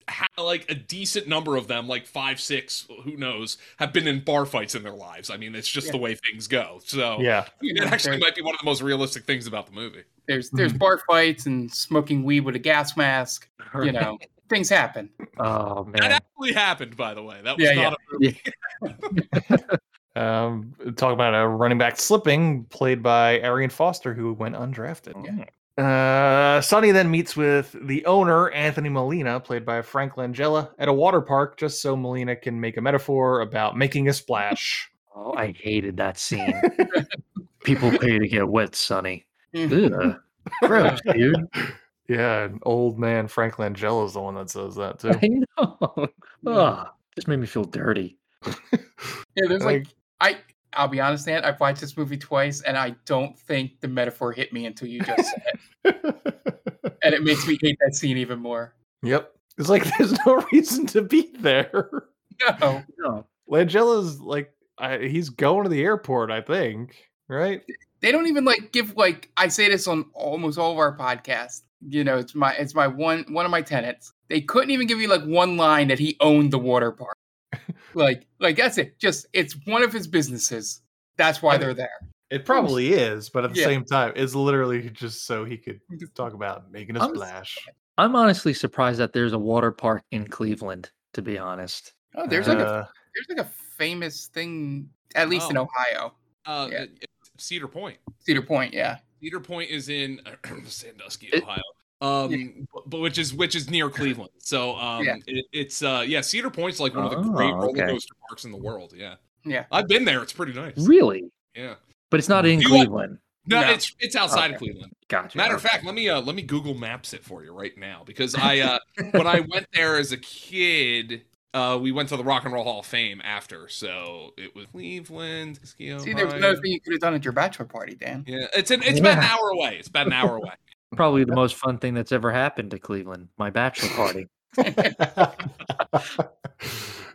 ha- like a decent number of them, like five, six, who knows, have been in bar fights in their lives. I mean, it's just the way things go. So Yeah. it actually might be one of the most realistic things about the movie. There's there's bar fights and smoking weed with a gas mask. You know, things happen. Oh man, That actually happened, by the way. That was Yeah, not yeah. a movie. Um, talk about a running back slipping, played by Arian Foster, who went undrafted. Uh, Sonny then meets with the owner, Anthony Molina, played by Frank Langella, at a water park, just so Molina can make a metaphor about making a splash. Oh, I hated that scene. People pay to get wet, Sonny. Ugh. Gross, dude. Yeah, an old man Frank Langella is the one that says that too. I know. Ugh. Just made me feel dirty. Yeah, there's like I I'll be honest, Dan, I've watched this movie twice and I don't think the metaphor hit me until you just said it. and it makes me hate that scene even more. Yep, it's like there's no reason to be there. No. No. Langella's like I, he's going to the airport, I think, right? They don't even like give like I say this on almost all of our podcasts. You know, it's my it's my one one of my tenants. They couldn't even give you like one line that he owned the water park. Like like that's it. Just it's one of his businesses. That's why they're there. It probably is, but at the Yeah. same time, it's literally just so he could talk about making a I'm- splash. I'm honestly surprised that there's a water park in Cleveland, to be honest. Oh, there's like Uh, a there's like a famous thing at least in Oh. Ohio. Uh, Yeah. Cedar Point. Cedar Point, yeah. Cedar Point is in Sandusky, Ohio. Um, but, but which is which is near Cleveland. So um, Yeah. it, it's uh, yeah, Cedar Point's like one of the great Oh, roller okay. coaster parks in the world. Yeah, Yeah. I've been there. It's pretty nice. Really? Yeah. But it's not in You Cleveland. No, No. it's it's outside of Cleveland. Gotcha. Matter of fact, let me uh let me Google Maps it for you right now because I uh when I went there as a kid, uh we went to the Rock and Roll Hall of Fame after, so it was Cleveland. See, there's another thing you could have done at your bachelor party, Dan. Yeah, it's an it's about an hour away. It's about an hour away. Probably the most fun thing that's ever happened to Cleveland. My bachelor party.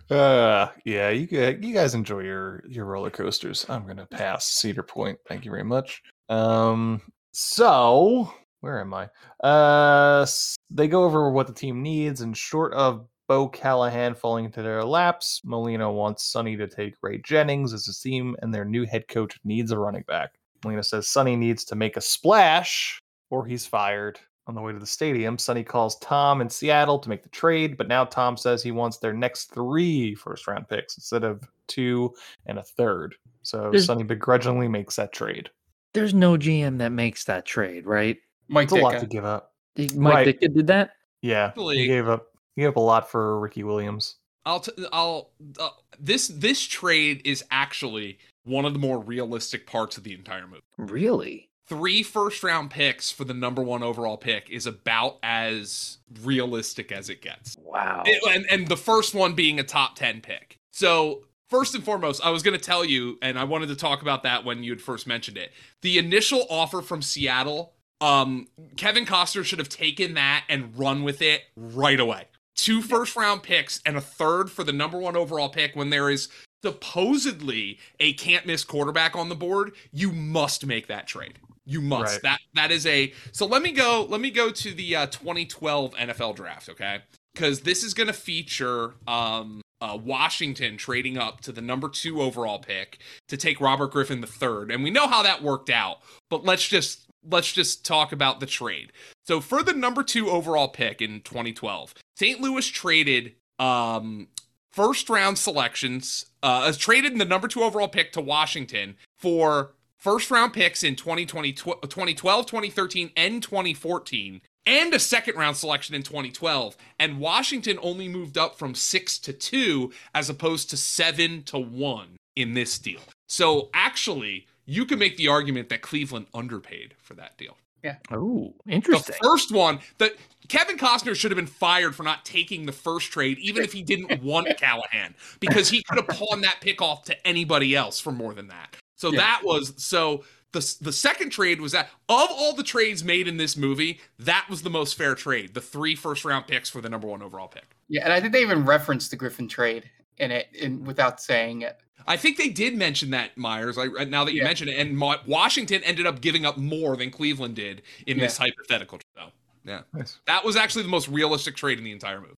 uh, yeah, you you guys enjoy your your roller coasters. I'm gonna pass Cedar Point. Thank you very much. Um, so where am I? Uh, they go over what the team needs, and short of Bo Callahan falling into their laps, Molina wants Sonny to take Ray Jennings as his team, and their new head coach needs a running back. Molina says Sonny needs to make a splash or he's fired. On the way to the stadium, Sonny calls Tom in Seattle to make the trade, but now Tom says he wants their next three first round picks instead of two and a third. So There's- Sonny begrudgingly makes that trade. There's no GM that makes that trade, right? Mike It's a lot to give up. Mike Right. Ditka did that? Yeah, Actually- he gave up. He gave up a lot for Ricky Williams. I'll t- I'll uh, this this trade is actually one of the more realistic parts of the entire movie. Really? Three first round picks for the number one overall pick is about as realistic as it gets. Wow. It- and and the first one being a top 10 pick. So, first and foremost, I was going to tell you and I wanted to talk about that when you had first mentioned it. The initial offer from Seattle, um Kevin Costner should have taken that and run with it right away. Two first round picks and a third for the number 1 overall pick when there is supposedly a can't miss quarterback on the board, you must make that trade. You must. Right. That that is a So let me go let me go to the uh 2012 NFL draft, okay? Cuz this is going to feature um uh, Washington trading up to the number 2 overall pick to take Robert Griffin the third, And we know how that worked out, but let's just let's just talk about the trade. So for the number 2 overall pick in 2012, St. Louis traded um first round selections uh has traded the number 2 overall pick to Washington for first round picks in 2020 2012, uh, 2013 and 2014 and a second round selection in 2012 and Washington only moved up from 6 to 2 as opposed to 7 to 1 in this deal. So actually, you could make the argument that Cleveland underpaid for that deal. Yeah. Oh, interesting. The first one, that Kevin Costner should have been fired for not taking the first trade, even if he didn't want Callahan, because he could have pawned that pick off to anybody else for more than that. So Yeah. that was so the the second trade was that of all the trades made in this movie, that was the most fair trade. The three first round picks for the number one overall pick. Yeah, and I think they even referenced the Griffin trade in it in, without saying it. I think they did mention that Myers. I now that you Yeah. mention it, and Mo- Washington ended up giving up more than Cleveland did in this hypothetical. So yeah, Nice. that was actually the most realistic trade in the entire movie.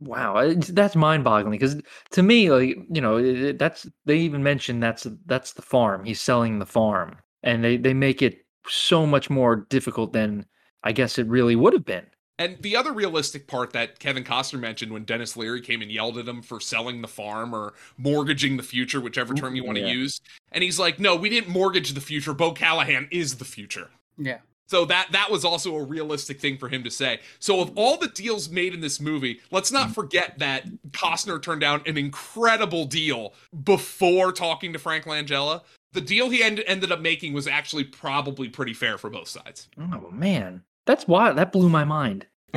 Wow, uh, that's mind-boggling because to me, like you know, it- it- that's they even mentioned that's that's the farm. He's selling the farm, and they they make it so much more difficult than I guess it really would have been. And the other realistic part that Kevin Costner mentioned when Denis Leary came and yelled at him for selling the farm or mortgaging the future, whichever term you want to yeah. use, and he's like, "No, we didn't mortgage the future. Bo Callahan is the future." Yeah. So that that was also a realistic thing for him to say. So of all the deals made in this movie, let's not forget that Costner turned down an incredible deal before talking to Frank Langella. The deal he end, ended up making was actually probably pretty fair for both sides. Oh man, that's why that blew my mind.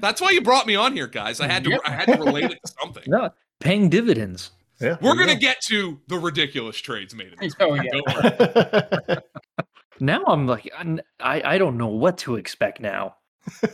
That's why you brought me on here, guys. I had to I had to relate it to something. No, paying dividends. Yeah, We're gonna get to the ridiculous trades made in this. Oh movie. yeah. Now I'm like, I'm- I I don't know what to expect now.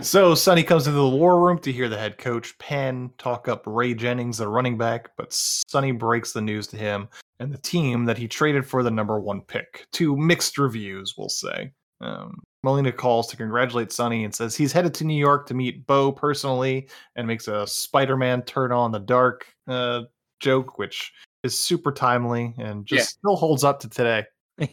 So Sonny comes into the war room to hear the head coach Penn talk up Ray Jennings, the running back, but Sonny breaks the news to him and the team that he traded for the number one pick. Two mixed reviews, we'll say. Um, Molina calls to congratulate Sonny and says he's headed to New York to meet Bo personally and makes a Spider-Man turn on the dark uh, joke, which is super timely and just Yeah. still holds up to today.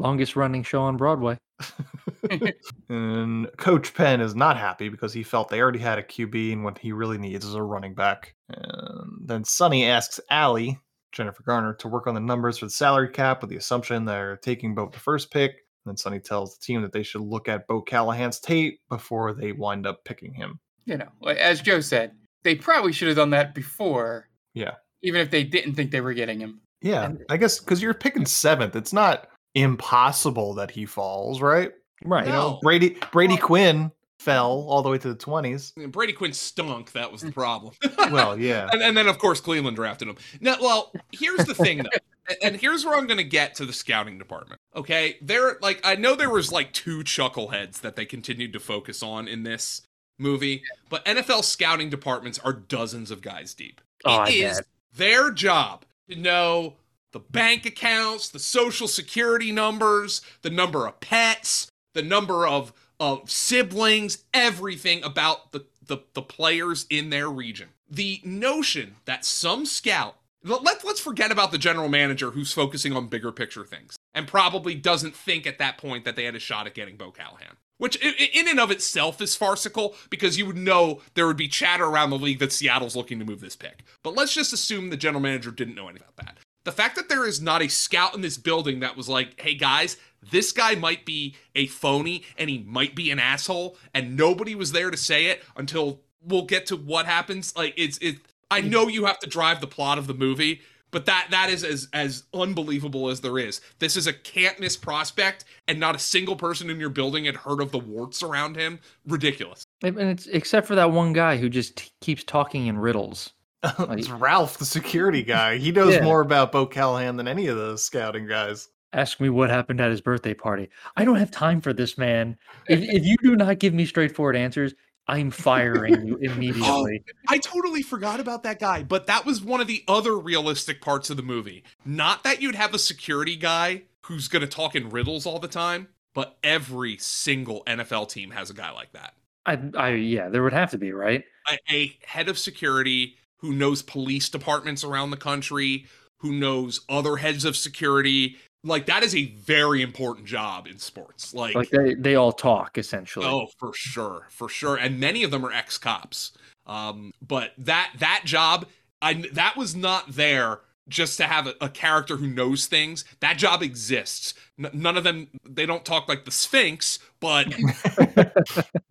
Longest running show on Broadway. And Coach Penn is not happy because he felt they already had a QB and what he really needs is a running back. And then Sonny asks Allie, Jennifer Garner, to work on the numbers for the salary cap with the assumption they're taking both the first pick. And then Sonny tells the team that they should look at Bo Callahan's tape before they wind up picking him. You know, as Joe said, they probably should have done that before, Yeah. even if they didn't think they were getting him. Yeah. I guess because you're picking seventh, it's not impossible that he falls, right? Right. You know, No. Brady Brady Quinn fell all the way to the 20s. Brady Quinn stunk. That was the mm. problem. Well, yeah. and, and then of course Cleveland drafted him. Now, well, here's the thing though, and here's where I'm going to get to the scouting department. Okay, there, like I know there was like two chuckleheads that they continued to focus on in this movie, but NFL scouting departments are dozens of guys deep. Oh, I It is bet. their job to know the bank accounts, the social security numbers, the number of pets, the number of of siblings, everything about the, the, the players in their region. The notion that some scout let, let- let's forget about the general manager who's focusing on bigger picture things and probably doesn't think at that point that they had a shot at getting Bo Callahan. Which in and of itself is farcical because you would know there would be chatter around the league that Seattle's looking to move this pick. But let's just assume the general manager didn't know anything about that. The fact that there is not a scout in this building that was like, hey guys, this guy might be a phony and he might be an asshole, and nobody was there to say it until we'll get to what happens. Like it's it I mm. know you have to drive the plot of the movie, but that that is as as unbelievable as there is. This is a can't miss prospect, and not a single person in your building had heard of the warts around him. Ridiculous. And it's except for that one guy who just t- keeps talking in riddles. It's Ralph, the security guy. He knows Yeah. more about Bo Callahan than any of the scouting guys. Ask me what happened at his birthday party. I don't have time for this, man. If, if you do not give me straightforward answers, I'm firing you oh, immediately. I totally forgot about that guy, but that was one of the other realistic parts of the movie. Not that you'd have a security guy who's going to talk in riddles all the time, but every single NFL team has a guy like that. I, I, yeah, there would have to be, right? A, a head of security who knows police departments around the country, who knows other heads of security. Like that is a very important job in sports. Like, Like they, they all talk essentially. Oh, for sure, for sure, and many of them are ex cops. Um, but that that job, I that was not there just to have a, a character who knows things. That job exists. N- none of them they don't talk like the Sphinx, but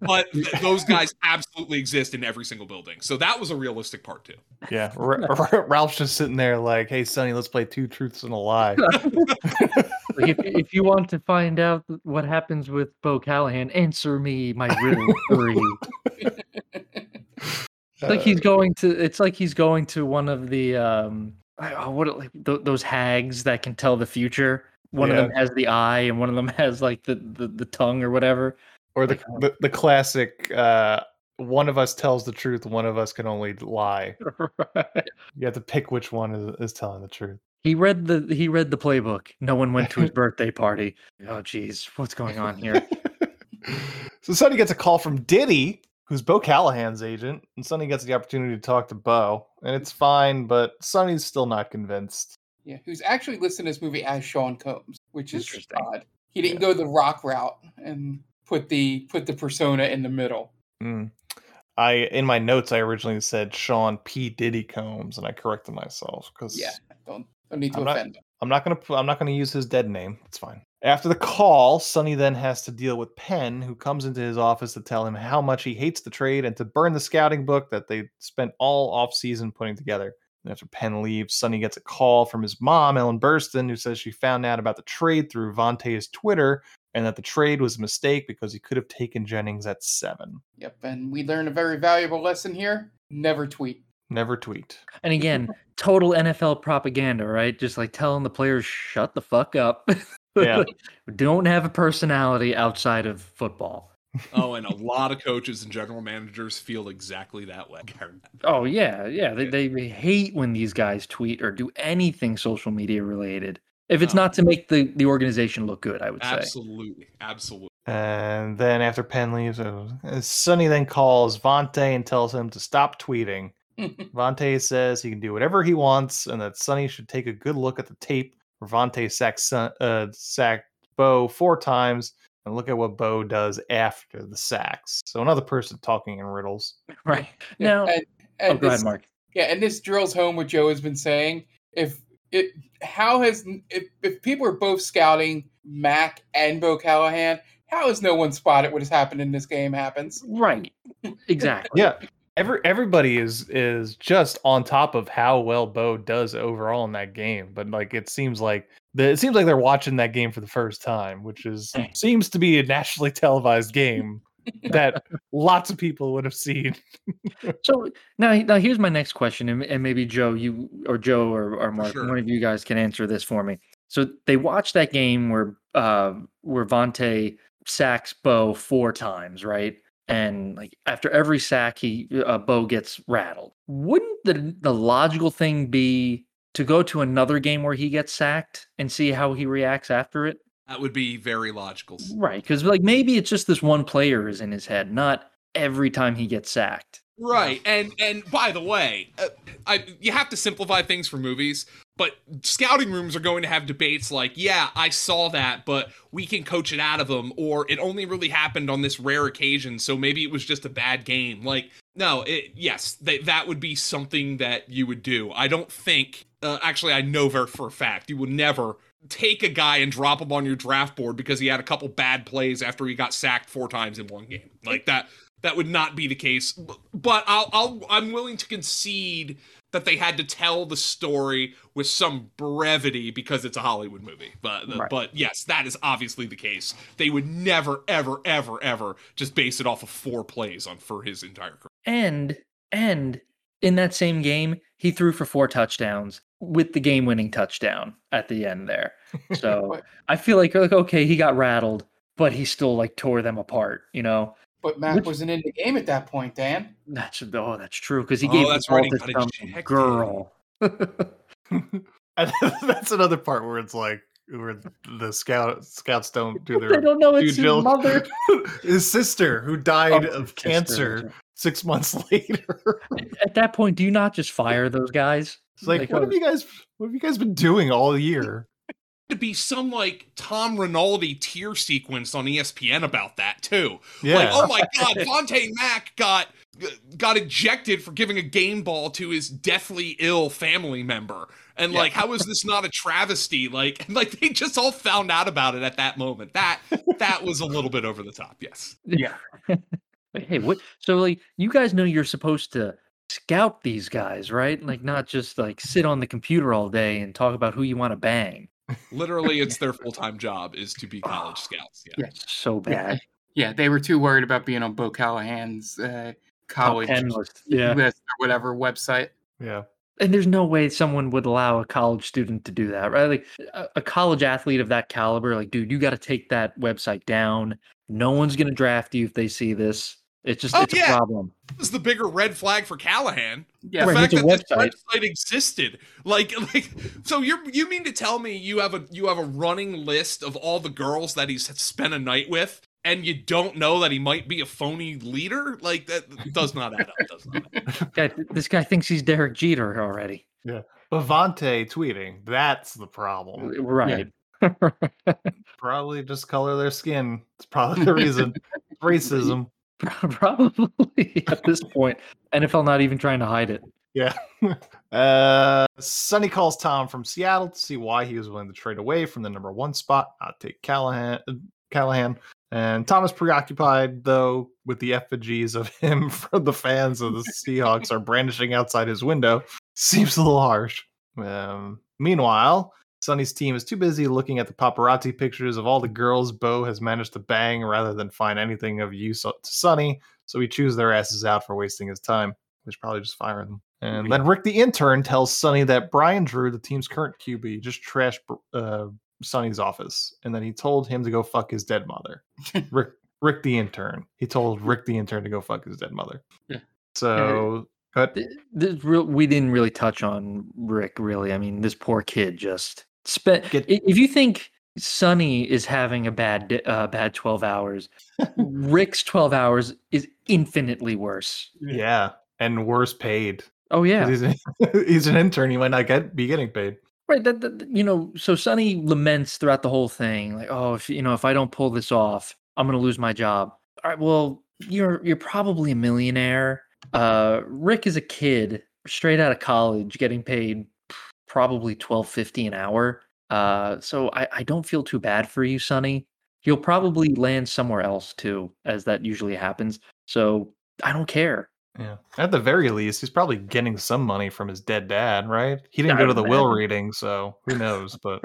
but th- those guys absolutely exist in every single building. So that was a realistic part too. Yeah, R- R- Ralph's just sitting there like, "Hey, Sonny, let's play two truths and a lie." Like, if, if you want to find out what happens with Bo Callahan, answer me my riddle three. It's like he's going to. It's like he's going to one of the um. oh, what like th- those hags that can tell the future. One of them has the eye, and one of them has like the the, the tongue or whatever. or the, the the classic uh one of us tells the truth one of us can only lie you have to pick which one is, is telling the truth He read the he read the playbook. No one went to his birthday party. Oh, geez, what's going on here? so sonny gets a call from diddy who's bo callahan's agent and sonny gets the opportunity to talk to bo and it's fine but sonny's still not convinced Yeah, who's actually listed in this movie as Sean Combs, which is odd. He didn't go the rock route and put the put the persona in the middle. Mm. i in my notes i originally said sean p diddy combs and i corrected myself because Yeah, don't don't need to I'm not- offend him. I'm not gonna I'm not gonna use his dead name. It's fine. After the call, Sonny then has to deal with Penn, who comes into his office to tell him how much he hates the trade and to burn the scouting book that they spent all off season putting together. And after Penn leaves, Sonny gets a call from his mom, Ellen Burstyn, who says she found out about the trade through Vontae's Twitter and that the trade was a mistake because he could have taken Jennings at seven. Yep, and we learned a very valuable lesson here: never tweet. Never tweet. And again, total NFL propaganda, right? Just like telling the players, shut the fuck up. Yeah. Don't have a personality outside of football. Oh, and a lot of coaches and general managers feel exactly that way. Oh yeah, yeah. They they hate when these guys tweet or do anything social media related. If it's not to make the, the organization look good, I would say. Absolutely, absolutely. And then after Penn leaves, uh, Sonny then calls Vontae and tells him to stop tweeting. Vontae says he can do whatever he wants and that Sonny should take a good look at the tape where Vontae sacks, uh, sacked Bo four times and look at what Bo does after the sacks. So another person talking in riddles. Right. Yeah, Now, and, and oh, go ahead, this- Mark. Yeah, and this drills home what Joe has been saying. If it, how has if, if people are both scouting Mack and Bo Callahan, how has no one spotted what has happened in this game happens? Right. Exactly. Yeah. Every everybody is is just on top of how well Bo does overall in that game, but like it seems like the, it seems like they're watching that game for the first time, which is seems to be a nationally televised game that lots of people would have seen. So now, now here's my next question, and, and maybe Joe, you or Joe or, or Mark, sure. one of you guys can answer this for me. So they watched that game where uh, where Vontae sacks Bo four times, right? And like after every sack, he uh, Bo gets rattled. Wouldn't the the logical thing be to go to another game where he gets sacked and see how he reacts after it? That would be very logical. Right, because like maybe it's just this one player is in his head, not every time he gets sacked. Right, and and by the way, uh, I you have to simplify things for movies, but scouting rooms are going to have debates like, yeah, I saw that, but we can coach it out of them, or it only really happened on this rare occasion, so maybe it was just a bad game. Like, no, it, yes, that that would be something that you would do. I don't think uh, actually, I know ver- for a fact you would never take a guy and drop him on your draft board because he had a couple bad plays after he got sacked four times in one game. Like that, that would not be the case. But I'll, I'll, I'm willing to concede that they had to tell the story with some brevity because it's a Hollywood movie. But, Right. but yes, that is obviously the case. They would never, ever, ever, ever just base it off of four plays on for his entire career. And and in that same game, he threw for four touchdowns with the game-winning touchdown at the end there. So I feel like you're like okay, he got rattled, but he still like tore them apart. You know, But Mack wasn't in the game at that point, Dan. that's oh, that's true because he Oh, gave the that's ball right, to got some girl. And that's another part where it's like where the scout scouts don't do their They don't know due it's his mother. his sister who died Oh, of his sister, cancer that's right. Six months later. At that point, do you not just fire those guys? It's like, Like, what oh, have you guys what have you guys been doing all year? to be some like Tom Rinaldi tear sequence on ESPN about that too. Yeah. Like, oh my god, Vontae Mack got got ejected for giving a game ball to his deathly ill family member. And like, how is this not a travesty? Like, like they just all found out about it at that moment. That that was a little bit over the top, yes. Yeah. But hey, what? So like, you guys know you're supposed to scout these guys, right? Like, not just like sit on the computer all day and talk about who you want to bang. Literally, it's their full time job is to be college scouts. Yeah. Yeah. So bad. Yeah, they were too worried about being on Bo Callahan's uh, college 10 yeah. list or whatever website. Yeah. And there's no way someone would allow a college student to do that, right? Like a, a college athlete of that caliber, like, dude, you got to take that website down. No one's gonna draft you if they see this. It's just Oh, it's yeah. a problem. This is the bigger red flag for Callahan. Yeah. the Right, fact that a this website. website existed. Like, like, so you're you mean to tell me you have a you have a running list of all the girls that he's spent a night with, and you don't know that he might be a phony leader? Like that does not add up. Does not. Add up. Guy, this guy thinks he's Derek Jeter already. Yeah. Avante tweeting. That's the problem. Right. Probably just color their skin. It's probably the reason. Racism. Probably at this point. NFL not even trying to hide it. Yeah. Uh, Sonny calls Tom from Seattle to see why he was willing to trade away from the number one spot, not take Callahan. Callahan. And Tom is preoccupied, though, with the effigies of him from the fans of the Seahawks are brandishing outside his window. Seems a little harsh. Um, meanwhile, Sonny's team is too busy looking at the paparazzi pictures of all the girls Bo has managed to bang rather than find anything of use to Sonny, so he chews their asses out for wasting his time. We should probably just fire them. And then Rick the intern tells Sonny that Brian Drew, the team's current QB, just trashed uh, Sonny's office, and then he told him to go fuck his dead mother. Rick, Rick the intern. He told Rick the intern to go fuck his dead mother. Yeah. So, but this real, we didn't really touch on Rick, really. I mean, this poor kid just spent. Get- if you think Sonny is having a bad uh, bad twelve hours, Rick's twelve hours is infinitely worse. yeah, and worse paid. Oh yeah, He's, a- he's an intern. He might not get be getting paid. right. That, that you know, so Sonny laments throughout the whole thing, like, oh, if you know, if I don't pull this off, I'm gonna lose my job. All right, well, you're you're probably a millionaire. Uh, Rick is a kid straight out of college, getting paid probably twelve fifty an hour. Uh, so I, I don't feel too bad for you, Sonny. You'll probably land somewhere else too, as that usually happens. So I don't care. Yeah. At the very least, he's probably getting some money from his dead dad, right? He didn't I go to the will reading, so who knows? But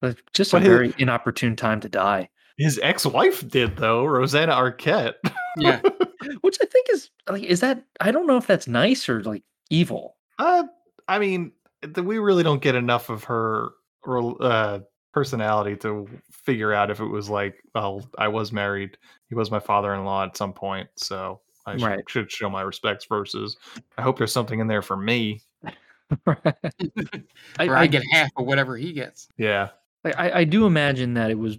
But just But a his- very inopportune time to die. his ex-wife did though, Rosanna Arquette. Yeah. Which I think is like, is that I don't know if that's nice or like evil. Uh, I mean, we really don't get enough of her uh, personality to figure out if it was like, well, I was married. He was my father-in-law at some point, so I should, Right. should show my respects. Versus, I hope there's something in there for me. Or I, I- get half of whatever he gets. Yeah, I, I do imagine that it was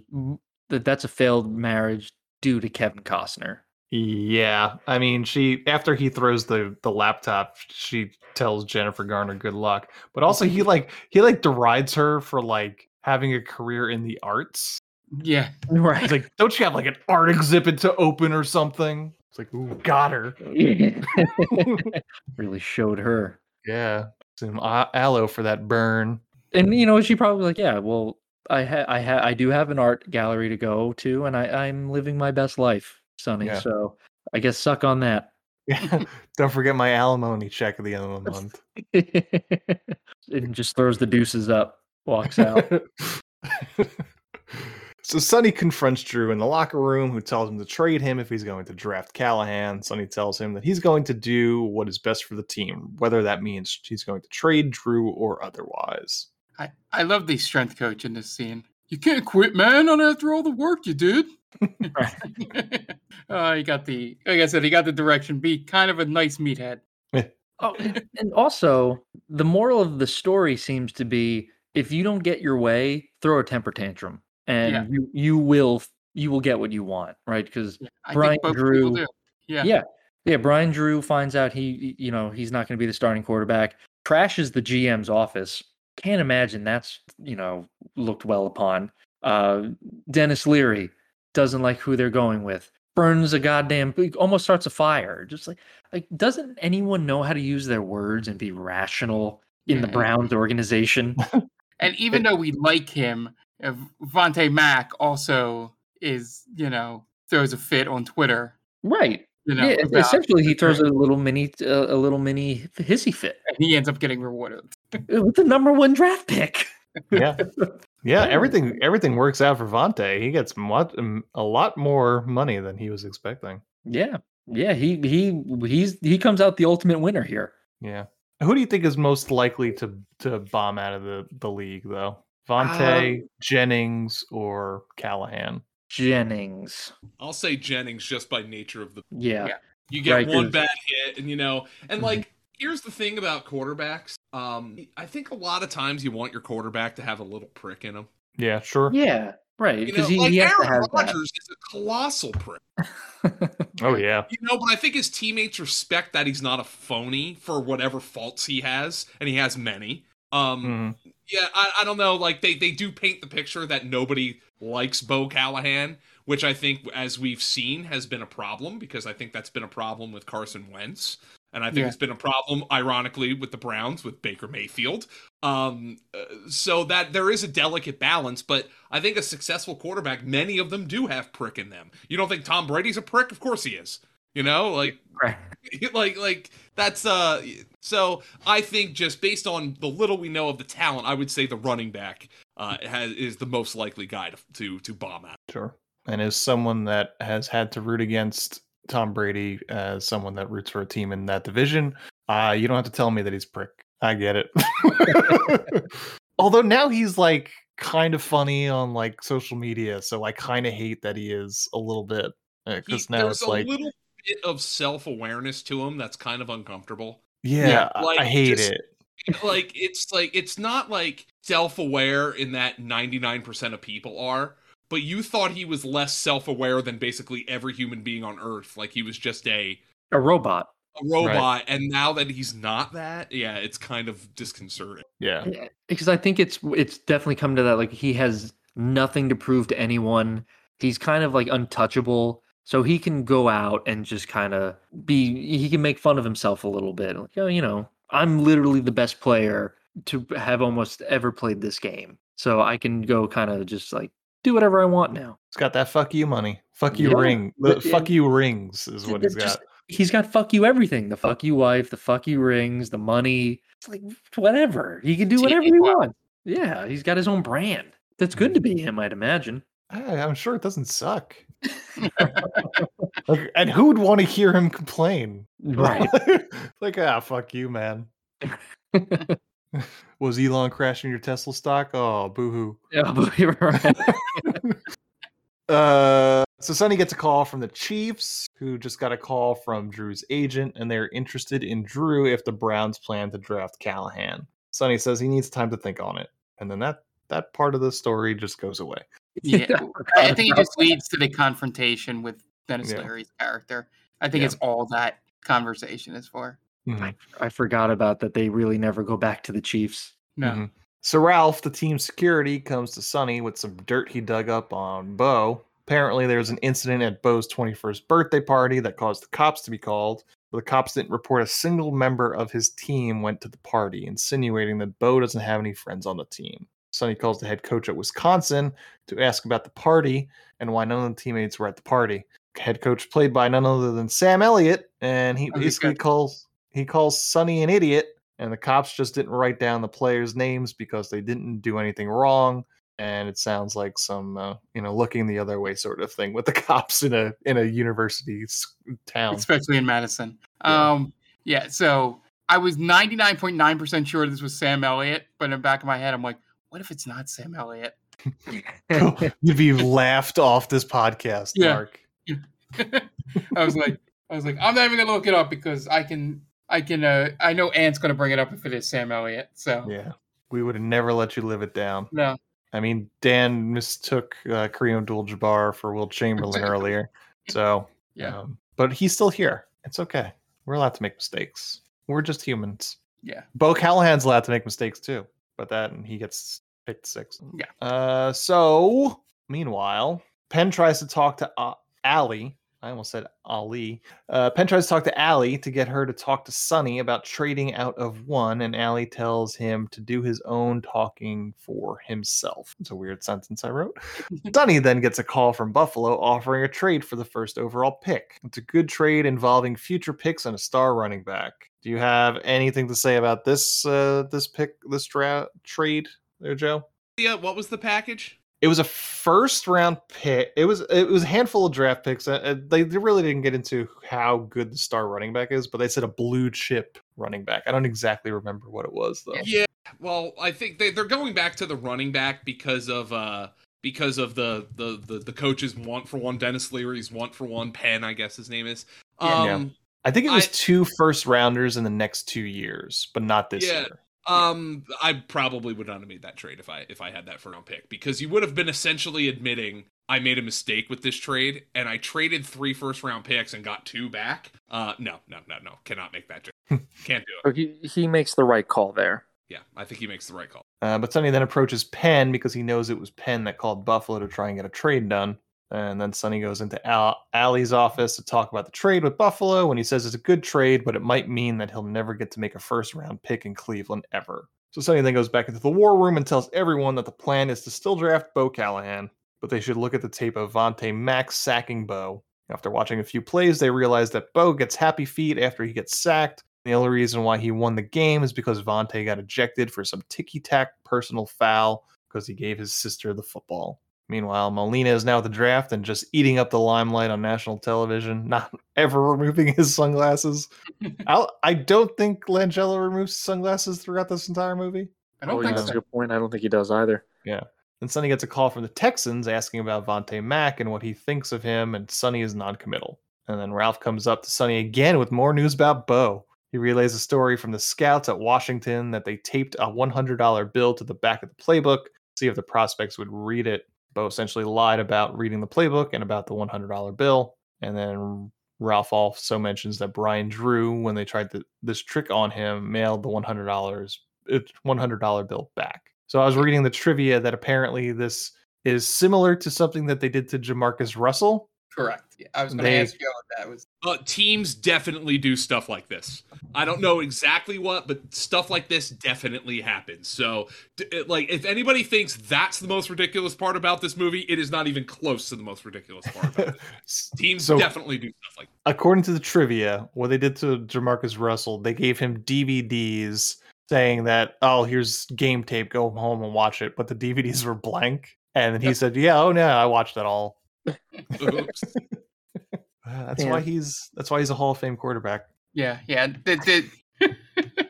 that that's a failed marriage due to Kevin Costner. Yeah. I mean, she after he throws the the laptop, she tells Jennifer Garner good luck. But also, he like he like derides her for like having a career in the arts. Yeah. Right. He's like, don't you have like an art exhibit to open or something? It's like, ooh, got her. really showed her. Yeah. some a- aloe for that burn. And you know, she probably like, yeah, well, I ha- I ha- I do have an art gallery to go to, and I I'm living my best life, Sonny. Yeah. So I guess suck on that. Don't forget my alimony check at the end of the month. and just throws the deuces up, walks out. So Sonny confronts Drew in the locker room, who tells him to trade him if he's going to draft Callahan. Sonny tells him that he's going to do what is best for the team, whether that means he's going to trade Drew or otherwise. I, I love the strength coach in this scene. You can't quit, man, not after all the work you did. uh, he got the, like I said, he got the direction. Be kind of a nice meathead. Oh, and, and also the moral of the story seems to be if you don't get your way, throw a temper tantrum, and Yeah. you you will you will get what you want, right? Because I Brian think both people Drew, do. Yeah. yeah, yeah. Brian Drew finds out he you know he's not going to be the starting quarterback. Trashes the GM's office. Can't imagine that's you know looked well upon. Uh, Denis Leary doesn't like who they're going with. Burns a goddamn almost starts a fire. Just like like doesn't anyone know how to use their words and be rational in the Browns organization? And even though we like him, uh, Vontae Mack also is, you know, throws a fit on Twitter. right. You know, yeah, about essentially he throws a little mini uh, a little mini hissy fit And he ends up getting rewarded. with the number one draft pick. Yeah, yeah. Everything everything works out for Vontae. He gets much, um, a lot more money than he was expecting. Yeah. Yeah, he he he's he comes out the ultimate winner here. Yeah. Who do you think is most likely to to bomb out of the the league though? Vontae, Jennings, or Callahan? Jennings. I'll say Jennings just by nature of the Yeah. You get Right, one 'cause- bad hit, and you know, and Mhm. like, here's the thing about quarterbacks. Um, I think a lot of times you want your quarterback to have a little prick in him. Yeah, sure. Yeah, right. You know, Because he, like he has Aaron Rodgers that. is a colossal prick. Oh yeah. You know, but I think his teammates respect that he's not a phony for whatever faults he has, and he has many. Um, Mhm. yeah, I, I don't know. Like they they do paint the picture that nobody likes Bo Callahan, which I think, as we've seen, has been a problem because I think that's been a problem with Carson Wentz, and I think Yeah. it's been a problem, ironically, with the Browns with Baker Mayfield. Um, uh, so that there is a delicate balance, but I think a successful quarterback, many of them do have prick in them. You don't think Tom Brady's a prick? Of course he is. You know, like Right. like like that's uh so I think just based on the little we know of the talent, I would say the running back uh has is the most likely guy to to, to bomb out. Sure. And as someone that has had to root against Tom Brady, as someone that roots for a team in that division, uh, you don't have to tell me that he's a prick. I get it. Although now he's like kind of funny on like social media, so I kind of hate that he is a little bit He, because now there's it's a like, little bit of self awareness to him that's kind of uncomfortable. yeah, I- like, I hate just- it. like it's like it's not like self-aware in that 99% of people are but you thought he was less self-aware than basically every human being on earth like he was just a A robot. a robot and now that he's not that yeah it's kind of disconcerting Yeah, Yeah, because I think it's it's definitely come to that. Like he has nothing to prove to anyone. He's kind of like untouchable, so he can go out and just kind of be. He can make fun of himself a little bit. Like, oh, you know, I'm literally the best player to have almost ever played this game, so I can go kind of just like do whatever I want now. he's got that fuck you money, fuck you Yeah, ring, the but- fuck you rings is what he's They're just- got. He's got fuck you everything. The fuck you wife, the fuck you rings, the money. It's like whatever. He can do whatever he wants. Yeah, he's got his own brand. That's good to be him, I'd imagine. I- I'm sure it doesn't suck. Like, and who would want to hear him complain? Right. like, ah, fuck you, man. Was Elon crashing your Tesla stock? Oh, boohoo. Yeah, but you're right. Uh, so Sonny gets a call from the Chiefs, who just got a call from Drew's agent, and they're interested in Drew if the Browns plan to draft Callahan. Sonny says he needs time to think on it, and then that that part of the story just goes away. Yeah, I think it just leads to the confrontation with Denis Yeah. Leary's character. I think Yeah. it's all that conversation is for. Mhm. I forgot about that. They really never go back to the Chiefs. No. Mhm. So Ralph, the team security, comes to Sonny with some dirt he dug up on Bo. Apparently, there was an incident at Bo's 21st birthday party that caused the cops to be called. But the cops didn't report a single member of his team went to the party, insinuating that Bo doesn't have any friends on the team. Sonny calls the head coach at Wisconsin to ask about the party and why none of the teammates were at the party. Head coach played by none other than Sam Elliott, and he Oh, basically calls he calls Sonny an idiot, and the cops just didn't write down the players' names because they didn't do anything wrong. And it sounds like some, uh, you know, looking the other way sort of thing with the cops in a in a university town. especially in Madison. Um, yeah. So I was ninety nine point nine percent sure this was Sam Elliott, but in the back of my head, I'm like, what if it's not Sam Elliott? You'd be laughed off this podcast, Yeah. Mark. I was like, I was like, I'm not even gonna look it up because I can, I can, uh, I know Ant's gonna bring it up if it is Sam Elliott. So Yeah, we would have never let you live it down. no, I mean, Dan mistook uh, Kareem Abdul-Jabbar for Wilt Chamberlain earlier, so Yeah. um, but he's still here. It's okay. We're allowed to make mistakes. We're just humans. yeah, Bo Callahan's allowed to make mistakes too, but that and he gets picked six. Yeah. Uh, so meanwhile, Penn tries to talk to uh, Allie. I almost said Ali. Uh, Penn tries to talk to Allie to get her to talk to Sonny about trading out of one, and Allie tells him to do his own talking for himself. It's a weird sentence I wrote. Sonny then gets a call from Buffalo offering a trade for the first overall pick. It's a good trade involving future picks and a star running back. Do you have anything to say about this uh, this pick this dra- trade there, Joe? Yeah, what was the package? It was a first round pick. It was it was a handful of draft picks. Uh, uh, they they really didn't get into how good the star running back is, but they said a blue chip running back. I don't exactly remember what it was though. Yeah, well, I think they, they're going back to the running back because of uh because of the the the, the coaches want for one Denis Leary's want for one Penn, I guess his name is. Yeah. Um I think it was I- two first rounders in the next two years, but not this yeah. year. Um, I probably would not have made that trade if I if I had that first round pick because you would have been essentially admitting I made a mistake with this trade and I traded three first round picks and got two back. Uh, no, no, no, no, cannot make that trade. Can't do it. He he makes the right call there. Yeah, I think he makes the right call. Uh, but Sonny then approaches Penn because he knows it was Penn that called Buffalo to try and get a trade done. And then Sonny goes into Al- Allie's office to talk about the trade with Buffalo. And he says it's a good trade, but it might mean that he'll never get to make a first round pick in Cleveland ever. So Sonny then goes back into the war room and tells everyone that the plan is to still draft Bo Callahan, but they should look at the tape of Vontae Max sacking Bo. After watching a few plays, they realize that Bo gets happy feet after he gets sacked. The only reason why he won the game is because Vontae got ejected for some ticky tack personal foul because he gave his sister the football. Meanwhile, Molina is now at the draft and just eating up the limelight on national television, not ever removing his sunglasses. I'll, I don't think Langella removes sunglasses throughout this entire movie. I don't oh, think yeah, that's a good point. I don't think he does either. Yeah. And Sonny gets a call from the Texans asking about Vontae Mack and what he thinks of him, and Sonny is noncommittal. And then Ralph comes up to Sonny again with more news about Bo. He relays a story from the scouts at Washington that they taped a $100 bill to the back of the playbook, see if the prospects would read it. Bo essentially lied about reading the playbook and about the $100 bill. And then Ralph also mentions that Brian Drew, when they tried the, this trick on him, mailed the $100 $100 bill back. So I was reading the trivia that apparently this is similar to something that they did to JaMarcus Russell. Correct. Yeah, I was going to ask you what that was. Uh, teams definitely do stuff like this. I don't know exactly what, but stuff like this definitely happens. So, d- like, if anybody thinks that's the most ridiculous part about this movie, it is not even close to the most ridiculous part about it. Teams So- definitely do stuff like According to the trivia, what they did to JaMarcus Russell, they gave him DVDs saying that, oh, here's game tape, go home and watch it. But the DVDs were blank. And then he said, yeah, oh, no, I watched it all. Oops. Uh, That's why he's that's why he's a Hall of Fame quarterback. Yeah, yeah. The, the,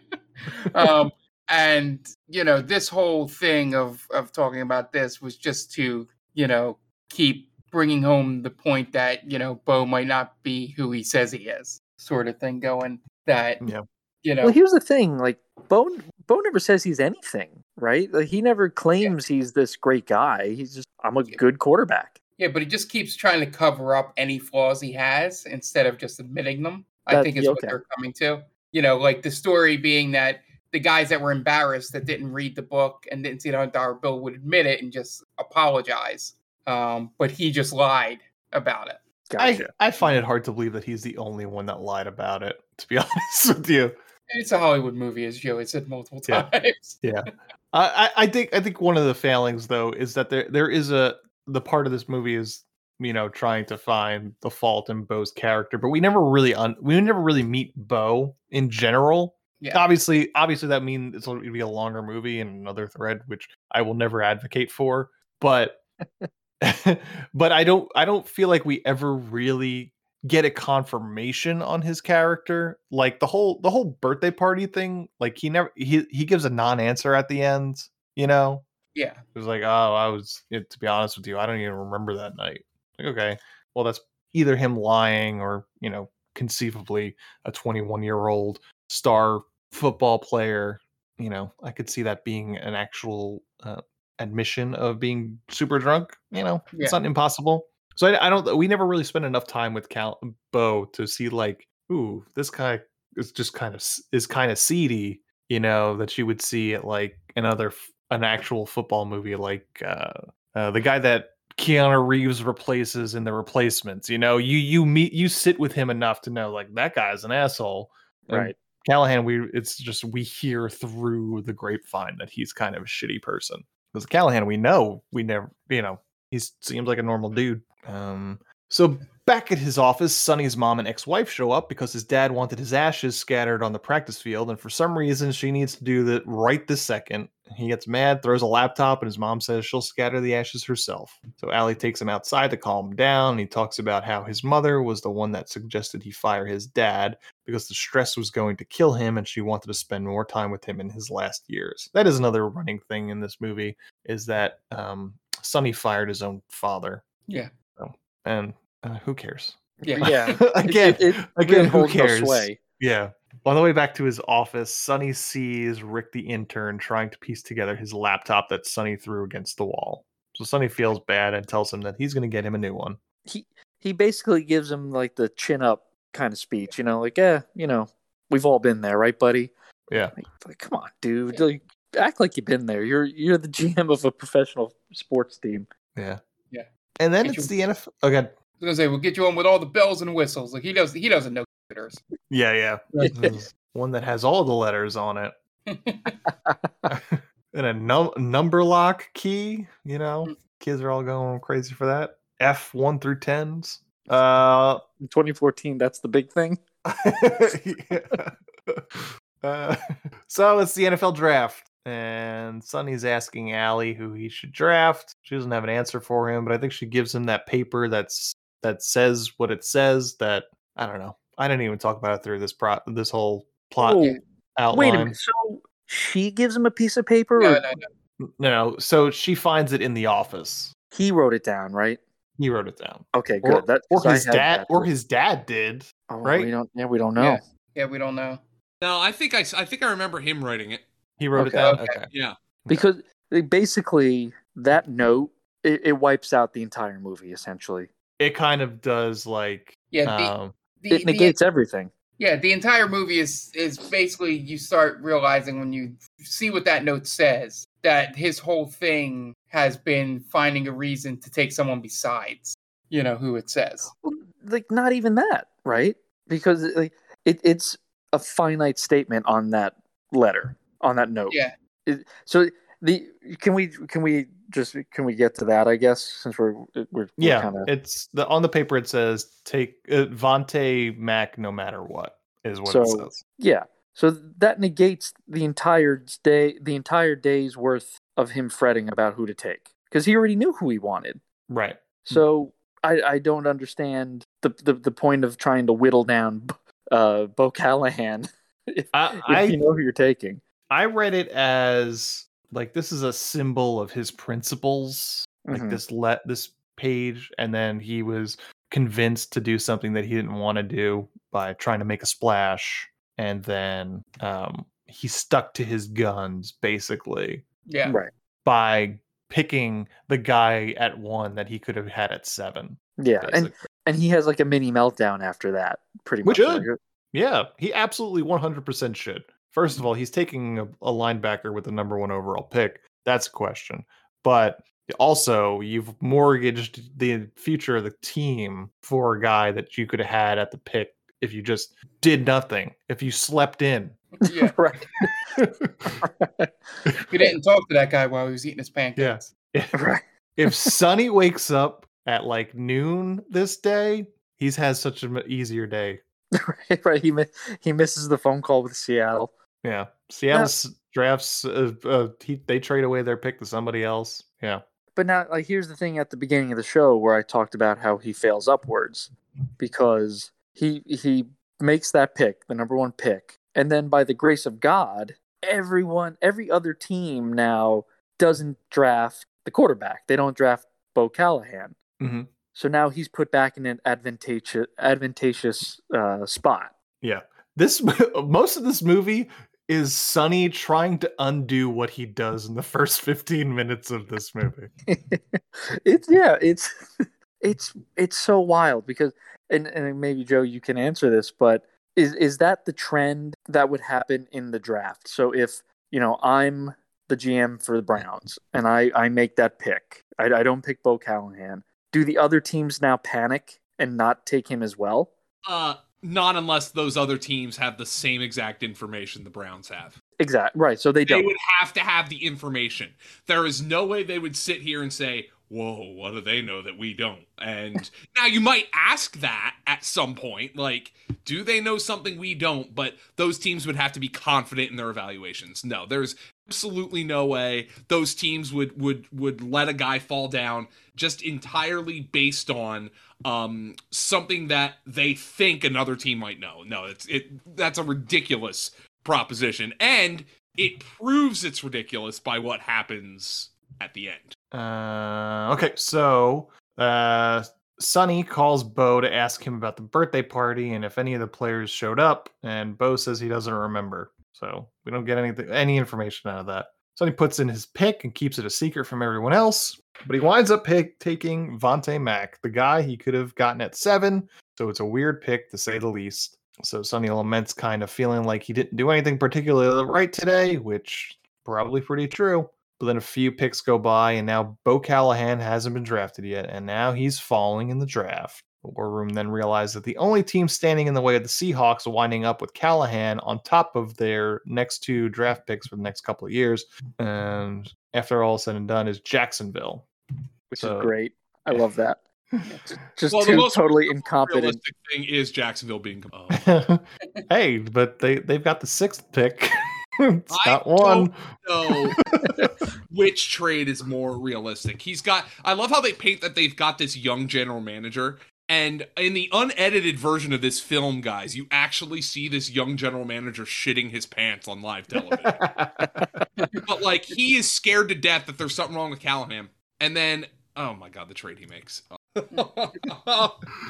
um, and you know, this whole thing of of talking about this was just to you know keep bringing home the point that you know Bo might not be who he says he is, sort of thing going. That yeah. you know, Well, here's the thing: like Bo, Bo never says he's anything, right? Like he never claims he's this great guy. He's just I'm a good quarterback. Yeah, but he just keeps trying to cover up any flaws he has instead of just admitting them. I think is yeah, what they're coming to. You know, like the story being that the guys that were embarrassed that didn't read the book and didn't see the hundred dollar bill would admit it and just apologize. Um, but he just lied about it. I, I find it hard to believe that he's the only one that lied about it. To be honest with you, It's a Hollywood movie, as Joey said multiple times. yeah. I, I I think I think one of the failings though is that there there is a the part of this movie is you know trying to find the fault in Bo's character, but we never really un, we never really meet Bo in general. Yeah. Obviously, obviously that means it's going to be a longer movie and another thread, which I will never advocate for. But but I don't I don't feel like we ever really get a confirmation on his character. Like the whole the whole birthday party thing, like he never he he gives a non-answer at the end, you know? Yeah. It was like, "Oh, I was it, to be honest with you, I don't even remember that night." Like, okay. Well, that's either him lying or, you know, conceivably a 21-year-old star football player, you know, I could see that being an actual uh, admission of being super drunk. You know, it's not impossible. So I, I don't. We never really spent enough time with Cal Bo to see like, ooh, this guy is just kind of is kind of seedy. You know, that you would see at like another f- an actual football movie, like uh, uh, the guy that Keanu Reeves replaces in the replacements. You know, you you meet you sit with him enough to know like that guy's an asshole. And Right. Callahan, we it's just we hear through the grapevine that he's kind of a shitty person. Because Callahan, we know we never, you know, he seems like a normal dude. Um, so back at his office, Sonny's mom and ex-wife show up because his dad wanted his ashes scattered on the practice field, and for some reason, she needs to do that right this second. He gets mad, throws a laptop, and his mom says she'll scatter the ashes herself. So Allie takes him outside to calm him down. And he talks about how his mother was the one that suggested he fire his dad because the stress was going to kill him, and she wanted to spend more time with him in his last years. That is another running thing in this movie is that um, Sonny fired his own father. Yeah. So, and uh, who cares? Yeah. Yeah. again, It- it again, really who holds no cares? sway. Yeah. On the way back to his office, Sonny sees Rick the intern trying to piece together his laptop that Sonny threw against the wall. So Sonny feels bad and tells him that he's going to get him a new one. he he basically gives him like the chin up kind of speech, you know, like, yeah, you know, we've all been there, right, buddy? Yeah. Like, like, come on, dude, like, act like you've been there. You're you're the GM of a professional sports team. Yeah. Yeah. And then Get it's you- the NFL. Okay. Oh, I was gonna say we'll get you on with all the bells and whistles. Like he does, he doesn't know computers. Yeah, yeah. One that has all the letters on it. and a num- number lock key, you know? Kids are all going crazy for that. F1 through 10s. Uh In 2014, that's the big thing. Uh, so it's the NFL draft, and Sonny's asking Allie who he should draft. She doesn't have an answer for him, but I think she gives him that paper that's that says what it says. That I don't know. I didn't even talk about it through this pro this whole plot Oh, outline. Wait a minute. So she gives him a piece of paper, No, or no, no. No, no. So she finds it in the office. he wrote it down, right? He wrote it down. Okay, Or, good. That, or 'cause I his dad, that. or his dad did. Oh, right? We don't. Yeah, we don't know. Yeah. Yeah, we don't know. No, I think I, s- I think I remember him writing it. He wrote Okay. it down. Okay. Okay. Yeah. because basically that note it, it wipes out the entire movie essentially. It kind of does like. Yeah, the, um, the, It the- negates everything. yeah, the entire movie is is basically you start realizing when you see what that note says that his whole thing has been finding a reason to take someone besides you know who it says. Like not even that, right? Because like it, it's a finite statement on that letter on that note. Yeah, It- so the can we can we just can we get to that? I guess since we're we're, we're Yeah, kind of it's the on the paper. It says take uh, Vontae Mack no matter what is what it says. Yeah. So that negates the entire day, the entire day's worth of him fretting about who to take because he already knew who he wanted. Right. So I, I don't understand the, the the point of trying to whittle down uh, Bo Callahan if, I if you know who you're taking. I read it as like this is a symbol of his principles. Like Mhm. this let this page, and then he was convinced to do something that he didn't want to do by trying to make a splash, and then um, he stuck to his guns basically yeah, Right. by picking the guy at one that he could have had at seven. Yeah. And basically. and he has like a mini meltdown after that. Pretty much. Which like, should. Yeah, he absolutely 100% should. First of all, he's taking a, a linebacker with the number one overall pick. That's a question. But Also, you've mortgaged the future of the team for a guy that you could have had at the pick if you just did nothing, if you slept in. Yeah. right. We didn't talk to that guy while he was eating his pancakes. right. If Sonny wakes up at like noon this day, he's had such an easier day. right, right. He he misses the phone call with Seattle. Yeah, Seattle s drafts. Uh, uh, he, they trade away their pick to somebody else. Yeah, But now, like, here's the thing at the beginning of the show where I talked about how he fails upwards because he he makes that pick, the number one pick, and then by the grace of God, everyone, every other team now doesn't draft the quarterback. They don't draft Bo Callahan. hmm So now he's put back in an advantageous advantageous uh, spot. yeah. This most of this movie is Sonny trying to undo what he does in the first fifteen minutes of this movie. it's yeah, it's it's it's so wild because and, and maybe Joe you can answer this, but is is that the trend that would happen in the draft? So if you know I'm the GM for the Browns and I I make that pick, I, I don't pick Bo Callahan. Do the other teams now panic and not take him as well? Uh, not unless those other teams have the same exact information the Browns have. Exactly right. So they They don't. They would have to have the information. There is no way they would sit here and say, Whoa, what do they know that we don't? And now you might ask that at some point, like, do they know something we don't? But those teams would have to be confident in their evaluations. No, there's absolutely no way those teams would would would let a guy fall down just entirely based on um something that they think another team might know. No, it's it that's a ridiculous proposition and it proves it's ridiculous by what happens at the end. Uh, okay, so uh, Sonny calls Bo to ask him about the birthday party and if any of the players showed up, and Bo says he doesn't remember. So we don't get anything, any information out of that. Sonny puts in his pick and keeps it a secret from everyone else, but he winds up pick, taking Vontae Mack, the guy he could have gotten at seven. So it's a weird pick to say the least. So Sonny laments kind of feeling like he didn't do anything particularly right today, which probably pretty true. But then a few picks go by, and now Bo Callahan hasn't been drafted yet, and now he's falling in the draft. The War Room then realized that the only team standing in the way of the Seahawks winding up with Callahan on top of their next two draft picks for the next couple of years. And after all said and done, is Jacksonville. which So- is great. I love that. Just Well, the two most totally incompetent. Realistic thing is Jacksonville being oh, hey, but they, they've got the sixth pick. it's I not one. know which trade is more realistic. He's got I love how they paint that they've got this young general manager and in the unedited version of this film, guys, you actually see this young general manager shitting his pants on live television. but like he is scared to death that there's something wrong with Callahan. And then oh my god, the trade he makes.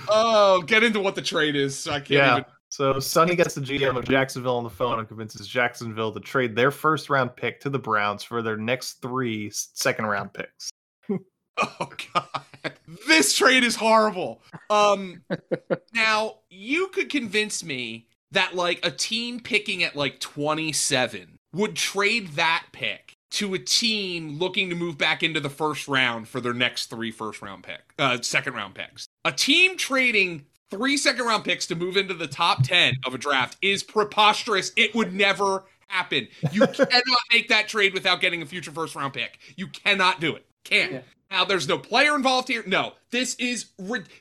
oh, get into what the trade is. I can't Yeah. even So Sonny gets the GM of Jacksonville on the phone and convinces Jacksonville to trade their first round pick to the Browns for their next three second round picks. Oh god. This trade is horrible. Um now you could convince me that like a team picking at like 27 would trade that pick to a team looking to move back into the first round for their next three first round pick uh second round picks. A team trading three second round picks to move into the top 10 of a draft is preposterous. It would never happen. You cannot make that trade without getting a future first round pick. You cannot do it. Can't. Now there's no player involved here. No. This is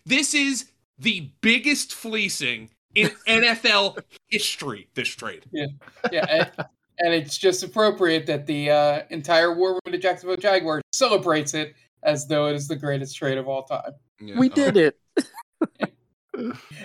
this is the biggest fleecing in NFL history this trade. Yeah, yeah, and, and it's just appropriate that the uh, entire war room of the Jacksonville Jaguars celebrates it as though it is the greatest trade of all time. We did it.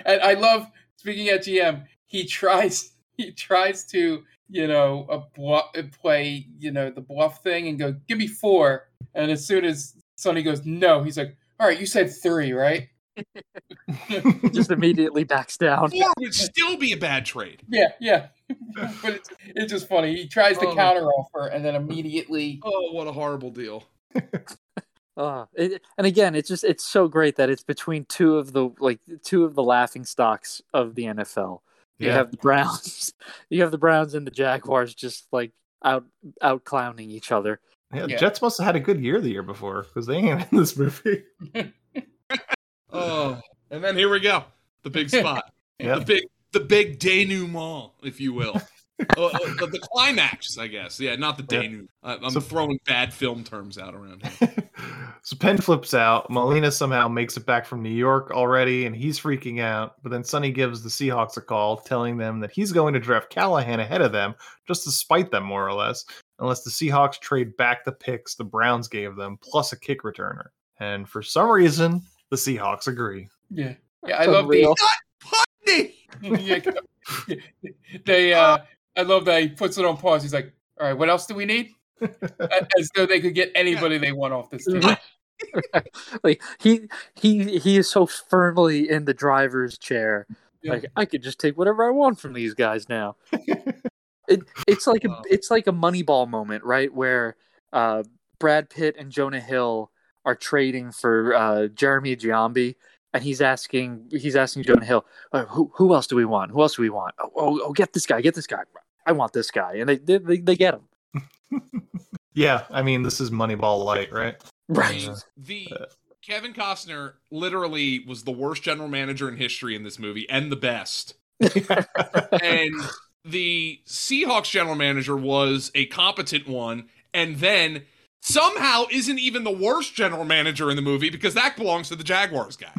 And I love speaking at GM. He tries he tries to you know a bluff, play you know the bluff thing and go give me four. And as soon as Sonny goes no, he's like, all right, you said three, right? Just immediately backs down. Four would still be a bad trade. Yeah, yeah. but it's, it's just funny. He tries to Oh. counter offer and then immediately. Oh, what a horrible deal. Uh, it, and again, it's just it's so great that it's between two of the like two of the laughing stocks of the NFL. You have the Browns, you have the Browns and the Jaguars just like out out clowning each other. Yeah, Yeah. Jets must have had a good year the year before because they ain't in this movie. Oh, and then here we go, the big spot, Yeah. the big, the big denouement, if you will, uh, uh, the, the climax, I guess. Yeah, not the Yeah. denouement. I, I'm So- throwing bad film terms out around here. So Penn flips out. Molina somehow makes it back from New York already, and he's freaking out. But then Sonny gives the Seahawks a call, telling them that he's going to draft Callahan ahead of them, just to spite them, more or less, unless the Seahawks trade back the picks the Browns gave them, plus a kick returner. And for some reason, the Seahawks agree. Yeah, yeah. I love the. not yeah, they. Uh, I love that he puts it on pause. He's like, "All right, what else do we need?" As though they could get anybody they want off this team. like he he he is so firmly in the driver's chair. Yeah. Like I could just take whatever I want from these guys now. it it's like a it's like a Moneyball moment, right? Where uh, Brad Pitt and Jonah Hill are trading for uh, Jeremy Giambi, and he's asking he's asking Jonah Hill, "Uh, who who else do we want? Who else do we want? Oh, oh, oh, get this guy, get this guy. I want this guy, and they they, they, they get him. Yeah, I mean, this is Moneyball light, right? Right. Uh, The Kevin Costner literally was the worst general manager in history in this movie, and the best. and the Seahawks general manager was a competent one, and then somehow isn't even the worst general manager in the movie because that belongs to the Jaguars guy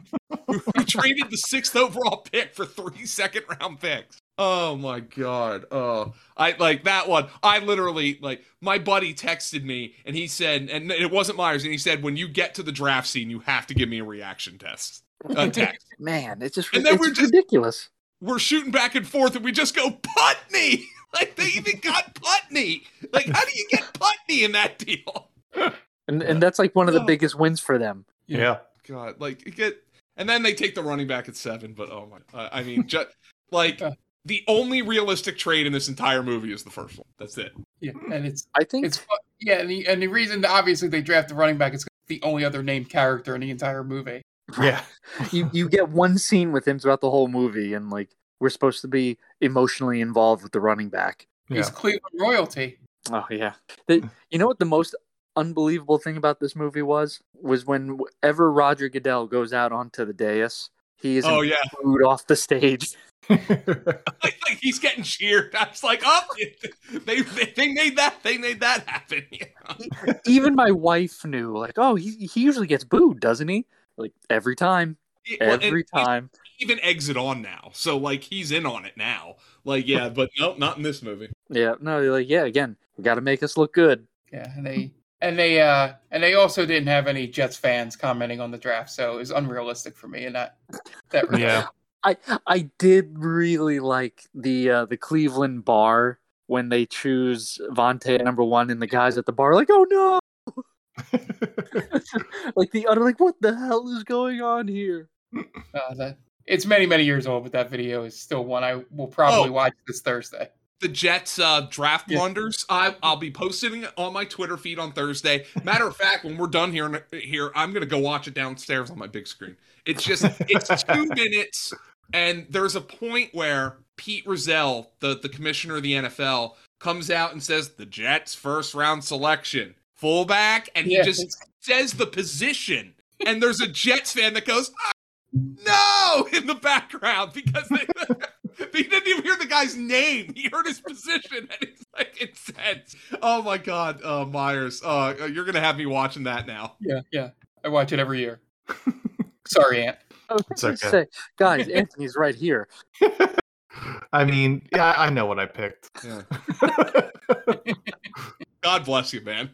who traded the sixth overall pick for three second round picks. Oh my god. Oh, I like that one. I literally like my buddy texted me and he said, and it wasn't Myers, and he said, when you get to the draft scene, you have to give me a reaction test. A text. Man, it's just And then we're just- ridiculous. We're shooting back and forth, and we just go Putney. Like they even got Putney. Like how do you get Putney in that deal? And and that's like one of the biggest wins for them. Yeah. God, like you get, and then they take the running back at seven. But oh my, uh, I mean, just like the only realistic trade in this entire movie is the first one. That's it. Yeah, and it's I think it's yeah, and the, and the reason that obviously they draft the running back is 'cause the only other named character in the entire movie. Yeah. you you get one scene with him throughout the whole movie, and like we're supposed to be emotionally involved with the running back. He's Cleveland royalty. Oh yeah. The, you know what the most unbelievable thing about this movie was? Was whenever Roger Goodell goes out onto the dais, he is Oh, yeah. booed off the stage. Like, like he's getting cheered. I was like, oh, they they, they made that they made that happen. you know? Even my wife knew, like, oh, he he usually gets booed, doesn't he? Like every time, Yeah, well, every he's time. Even exit on now, so like he's in on it now. Like yeah, but nope, not in this movie. Yeah, no, they're like, yeah, again, we got to make us look good. Yeah, and they and they uh and they also didn't have any Jets fans commenting on the draft, so it was unrealistic for me in that that regard. Yeah. I I did really like the uh, the Cleveland bar when they choose Vontae at number one, and the guys at the bar are like, oh no, like the utter like, what the hell is going on here? Uh, that, it's many many years old, but that video is still one I will probably Oh. watch this Thursday. The Jets uh, draft blunders. I, I'll be posting it on my Twitter feed on Thursday. Matter of fact, when we're done here, here I'm gonna go watch it downstairs on my big screen. It's just it's two minutes, and there's a point where Pete Rozelle, the the commissioner of the NFL, comes out and says the Jets first round selection fullback, and he just says the position, and there's a Jets fan that goes. "Ah, no, in the background because they, he didn't even hear the guy's name. He heard his position, and he's like incensed. Oh my god, uh, Myers, uh, you're gonna have me watching that now. Yeah, yeah, I watch it every year. Sorry, Ant. I was It's okay. say, guys, Anthony's right here. I mean, yeah, I know what I picked. Yeah. God bless you, man.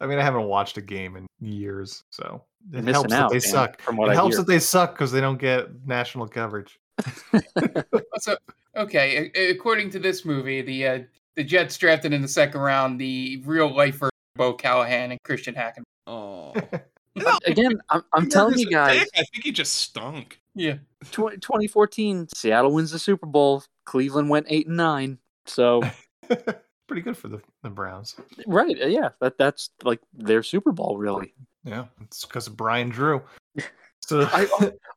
I mean, I haven't watched a game in years, so it helps out, that they man, suck. from what it I helps hear. that they suck because they don't get national coverage. So okay, according to this movie, the uh, the Jets drafted in the second round the real life version Bo Callahan and Christian Hacken. Oh, Again, I'm, I'm telling you guys, I think he just stunk. Yeah. tw- 2014, Seattle wins the Super Bowl. Cleveland went eight and nine. So Pretty good for the, the Browns. right, uh, yeah, that that's like their Super Bowl, really. Yeah, it's because of Brian Drew. So I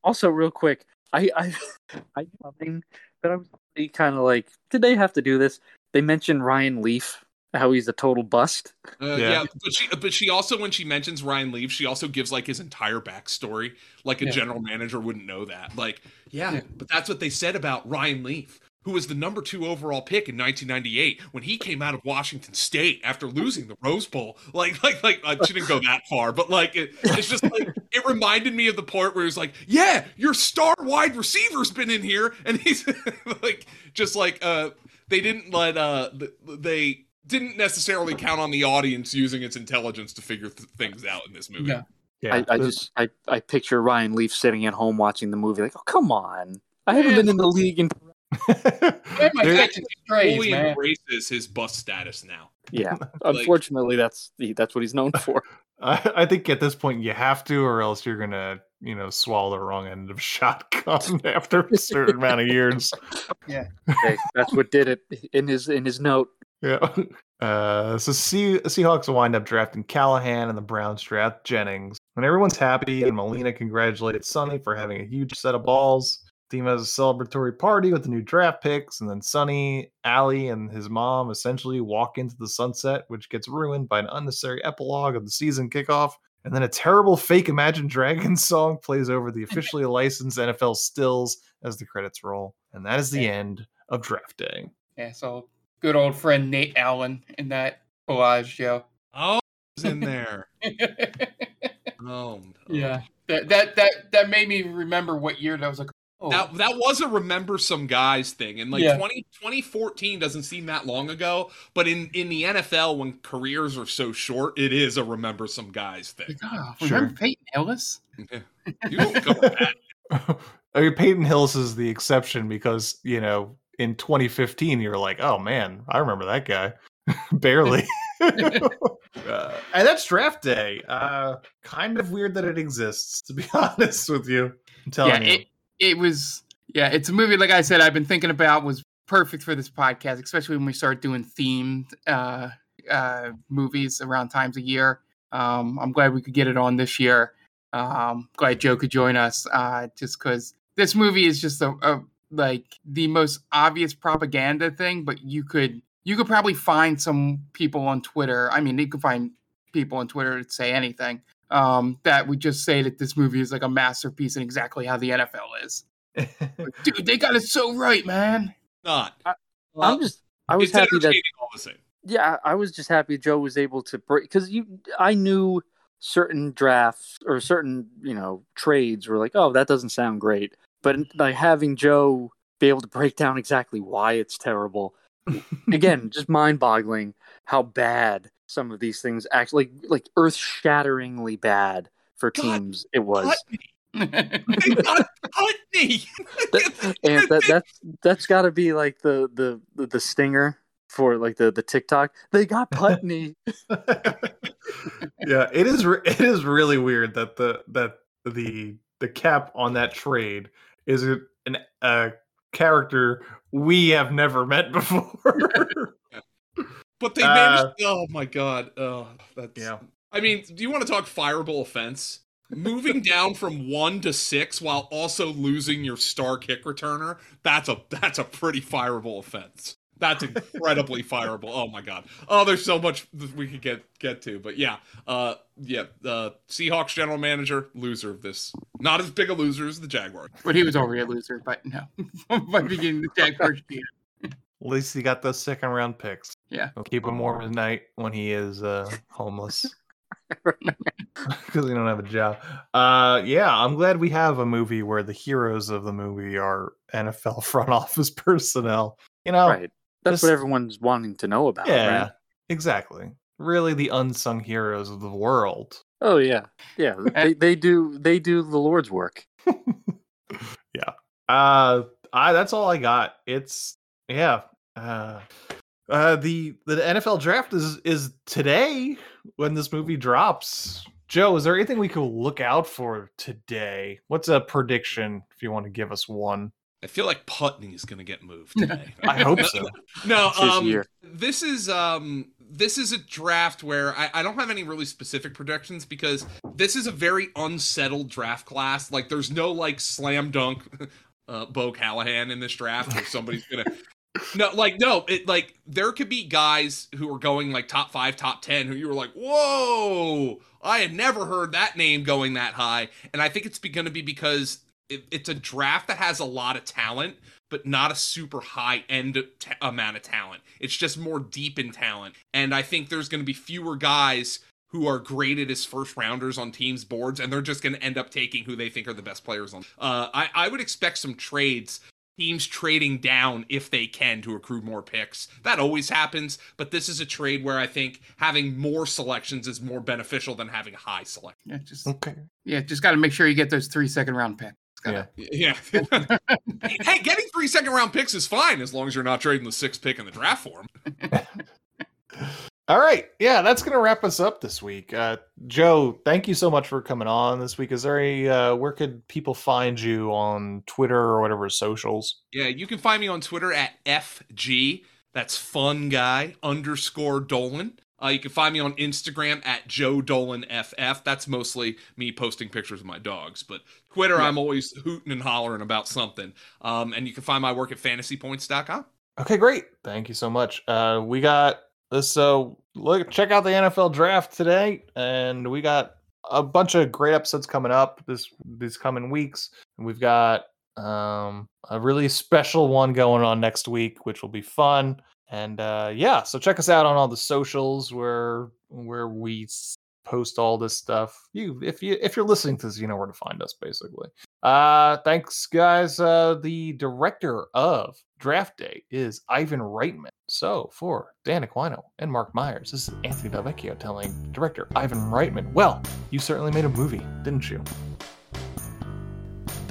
also real quick, I I I something that I was kind of like, did they have to do this? They mentioned Ryan Leaf how he's a total bust. Uh, yeah. but she but she also when she mentions Ryan Leaf, she also gives like his entire backstory. Like a Yeah. general manager wouldn't know that. Like, yeah, Yeah. but that's what they said about Ryan Leaf, who was the number two overall pick in 1998 when he came out of Washington State after losing the Rose Bowl. Like, like, like she didn't go that far, but like it, it's just like it reminded me of the part where he's like, "Yeah, your star wide receiver's been in here," and he's like, just like uh, they didn't let uh, they didn't necessarily count on the audience using its intelligence to figure th- things out in this movie. Yeah, I, I just I, I picture Ryan Leaf sitting at home watching the movie like, oh come on, I haven't been in the league in my There- catching man. embraces his bust status now. yeah. Like- Unfortunately, that's that's what he's known for. I, I think at this point you have to, or else you're gonna, you know, swallow the wrong end of shotgun after a certain amount of years. Yeah. Hey, that's what did it in his in his note. Yeah. Uh, so sea- Seahawks wind up drafting Callahan, and the Browns draft Jennings. When everyone's happy, and Molina congratulated Sonny for having a huge set of balls. Team has a celebratory party with the new draft picks, and then Sonny, Allie, and his mom essentially walk into the sunset, which gets ruined by an unnecessary epilogue of the season kickoff. And then a terrible fake Imagine Dragons song plays over the officially licensed NFL stills as the credits roll. And that is the end of draft day. Yeah, so good old friend Nate Allen in that collage, Joe. Oh, it's in there. oh, Yeah. That that that that made me remember what year that was like. Oh, That that was a remember some guys thing, and like Yeah. 20, 2014 doesn't seem that long ago. But in in the NFL, when careers are so short, it is a remember some guys thing. oh, remember Peyton Hillis? You don't cover that. I mean, Peyton Hillis is the exception because you know in 2015 you're like, oh man, I remember that guy, barely. uh, and that's draft day. Uh, kind of weird that it exists, to be honest with you. I'm telling yeah, you. it it was. Yeah, it's a movie. Like I said, I've been thinking about was perfect for this podcast, especially when we start doing themed uh, uh, movies around times a year. Um, I'm glad we could get it on this year. Um, glad Joe could join us, uh, just because this movie is just a, a like the most obvious propaganda thing. But you could you could probably find some people on Twitter. I mean, you could find people on Twitter to say anything um, that would just say that this movie is like a masterpiece and exactly how the NFL is. Like, Dude, they got it so right, man. Not. I'm just I was it's happy that all the same. yeah, I was just happy Joe was able to break because you I knew certain drafts or certain you know trades were like oh that doesn't sound great, but like having Joe be able to break down exactly why it's terrible again just mind boggling how bad some of these things actually like, like earth shatteringly bad for teams it was They got Putney. and that that's that's got to be like the the the, the stinger for like the the TikTok. They got Putney. yeah, it is. re- It is really weird that the that the the cap on that trade is a, an a character we have never met before. But they Uh, oh my god. Oh, that's. Yeah. I mean, do you want to talk fireable offense? Moving down from one to six while also losing your star kick returner. That's a that's a pretty fireable offense. That's incredibly fireable. Oh my god. Oh, there's so much that we could get get to, but yeah, uh, yeah. Uh, Seahawks general manager, loser of this. Not as big a loser as the Jaguars. But he was already a loser, but no. By beginning the Jaguars beat him. At least he got those second round picks. Yeah. It'll keep him warm at night when he is uh, homeless. Because he don't have a job. Uh, yeah, I'm glad we have a movie where the heroes of the movie are NFL front office personnel. You know, right. That's just- what everyone's wanting to know about. yeah, Right? exactly. Really, the unsung heroes of the world. Oh yeah. Yeah. They they do they do the Lord's work. Yeah. Uh, I that's all I got. It's yeah. Uh, uh, the the NFL draft is is today when this movie drops. Joe, is there anything we could look out for today? What's a prediction if you want to give us one? I feel like Putney is gonna get moved today. I hope so. No, It's um, year. this is um, this is a draft where I, I don't have any really specific predictions because this is a very unsettled draft class. Like, there's no like slam dunk uh, Bo Callahan in this draft where somebody's gonna No, like no, it like there could be guys who are going like top five, top ten, who you were like, whoa, I had never heard that name going that high, and I think it's going to be because it, it's a draft that has a lot of talent, but not a super high end t- amount of talent. It's just more deep in talent, and I think there's going to be fewer guys who are graded as first rounders on teams' boards, and they're just going to end up taking who they think are the best players on. Uh, I, I would expect some trades teams trading down if they can to accrue more picks. That always happens, but this is a trade where I think having more selections is more beneficial than having high selection. Yeah, just okay. Yeah, just got to make sure you get those three second round picks. Yeah. Yeah. hey, getting three second round picks is fine as long as you're not trading the sixth pick in the draft for him. All right. Yeah, that's going to wrap us up this week. Uh, Joe, thank you so much for coming on this week. Is there a, uh, where could people find you on Twitter or whatever socials? Yeah, you can find me on Twitter at FG. That's fun guy underscore Dolan. Uh, you can find me on Instagram at Joe Dolan FF. That's mostly me posting pictures of my dogs. But Twitter, yeah. I'm always hooting and hollering about something. Um, and you can find my work at fantasypoints.com. Okay, great. Thank you so much. Uh, we got so look, check out the NFL draft today, and we got a bunch of great episodes coming up this these coming weeks. We've got um, a really special one going on next week, which will be fun. And uh, yeah, so check us out on all the socials where where we post all this stuff. You if you if you're listening to this, you know where to find us basically. Uh thanks guys. Uh the director of Draft Day is Ivan Reitman. So for Dan Aquino and Mark Myers, this is Anthony Delvecchio telling director Ivan Reitman, well, you certainly made a movie, didn't you?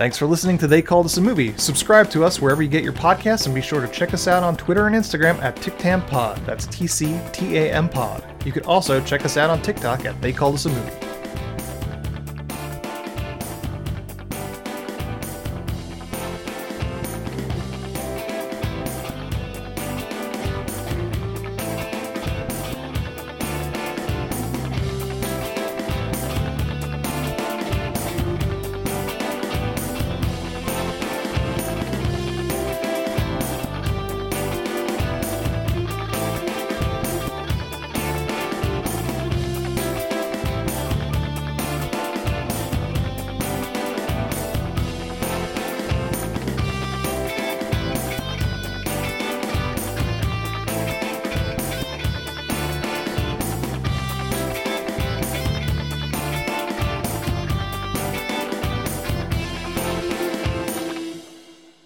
Thanks for listening to They Called Us a Movie. Subscribe to us wherever you get your podcasts and be sure to check us out on Twitter and Instagram at TicTamPod. That's T C T A M Pod. You can also check us out on TikTok at They Called Us a Movie.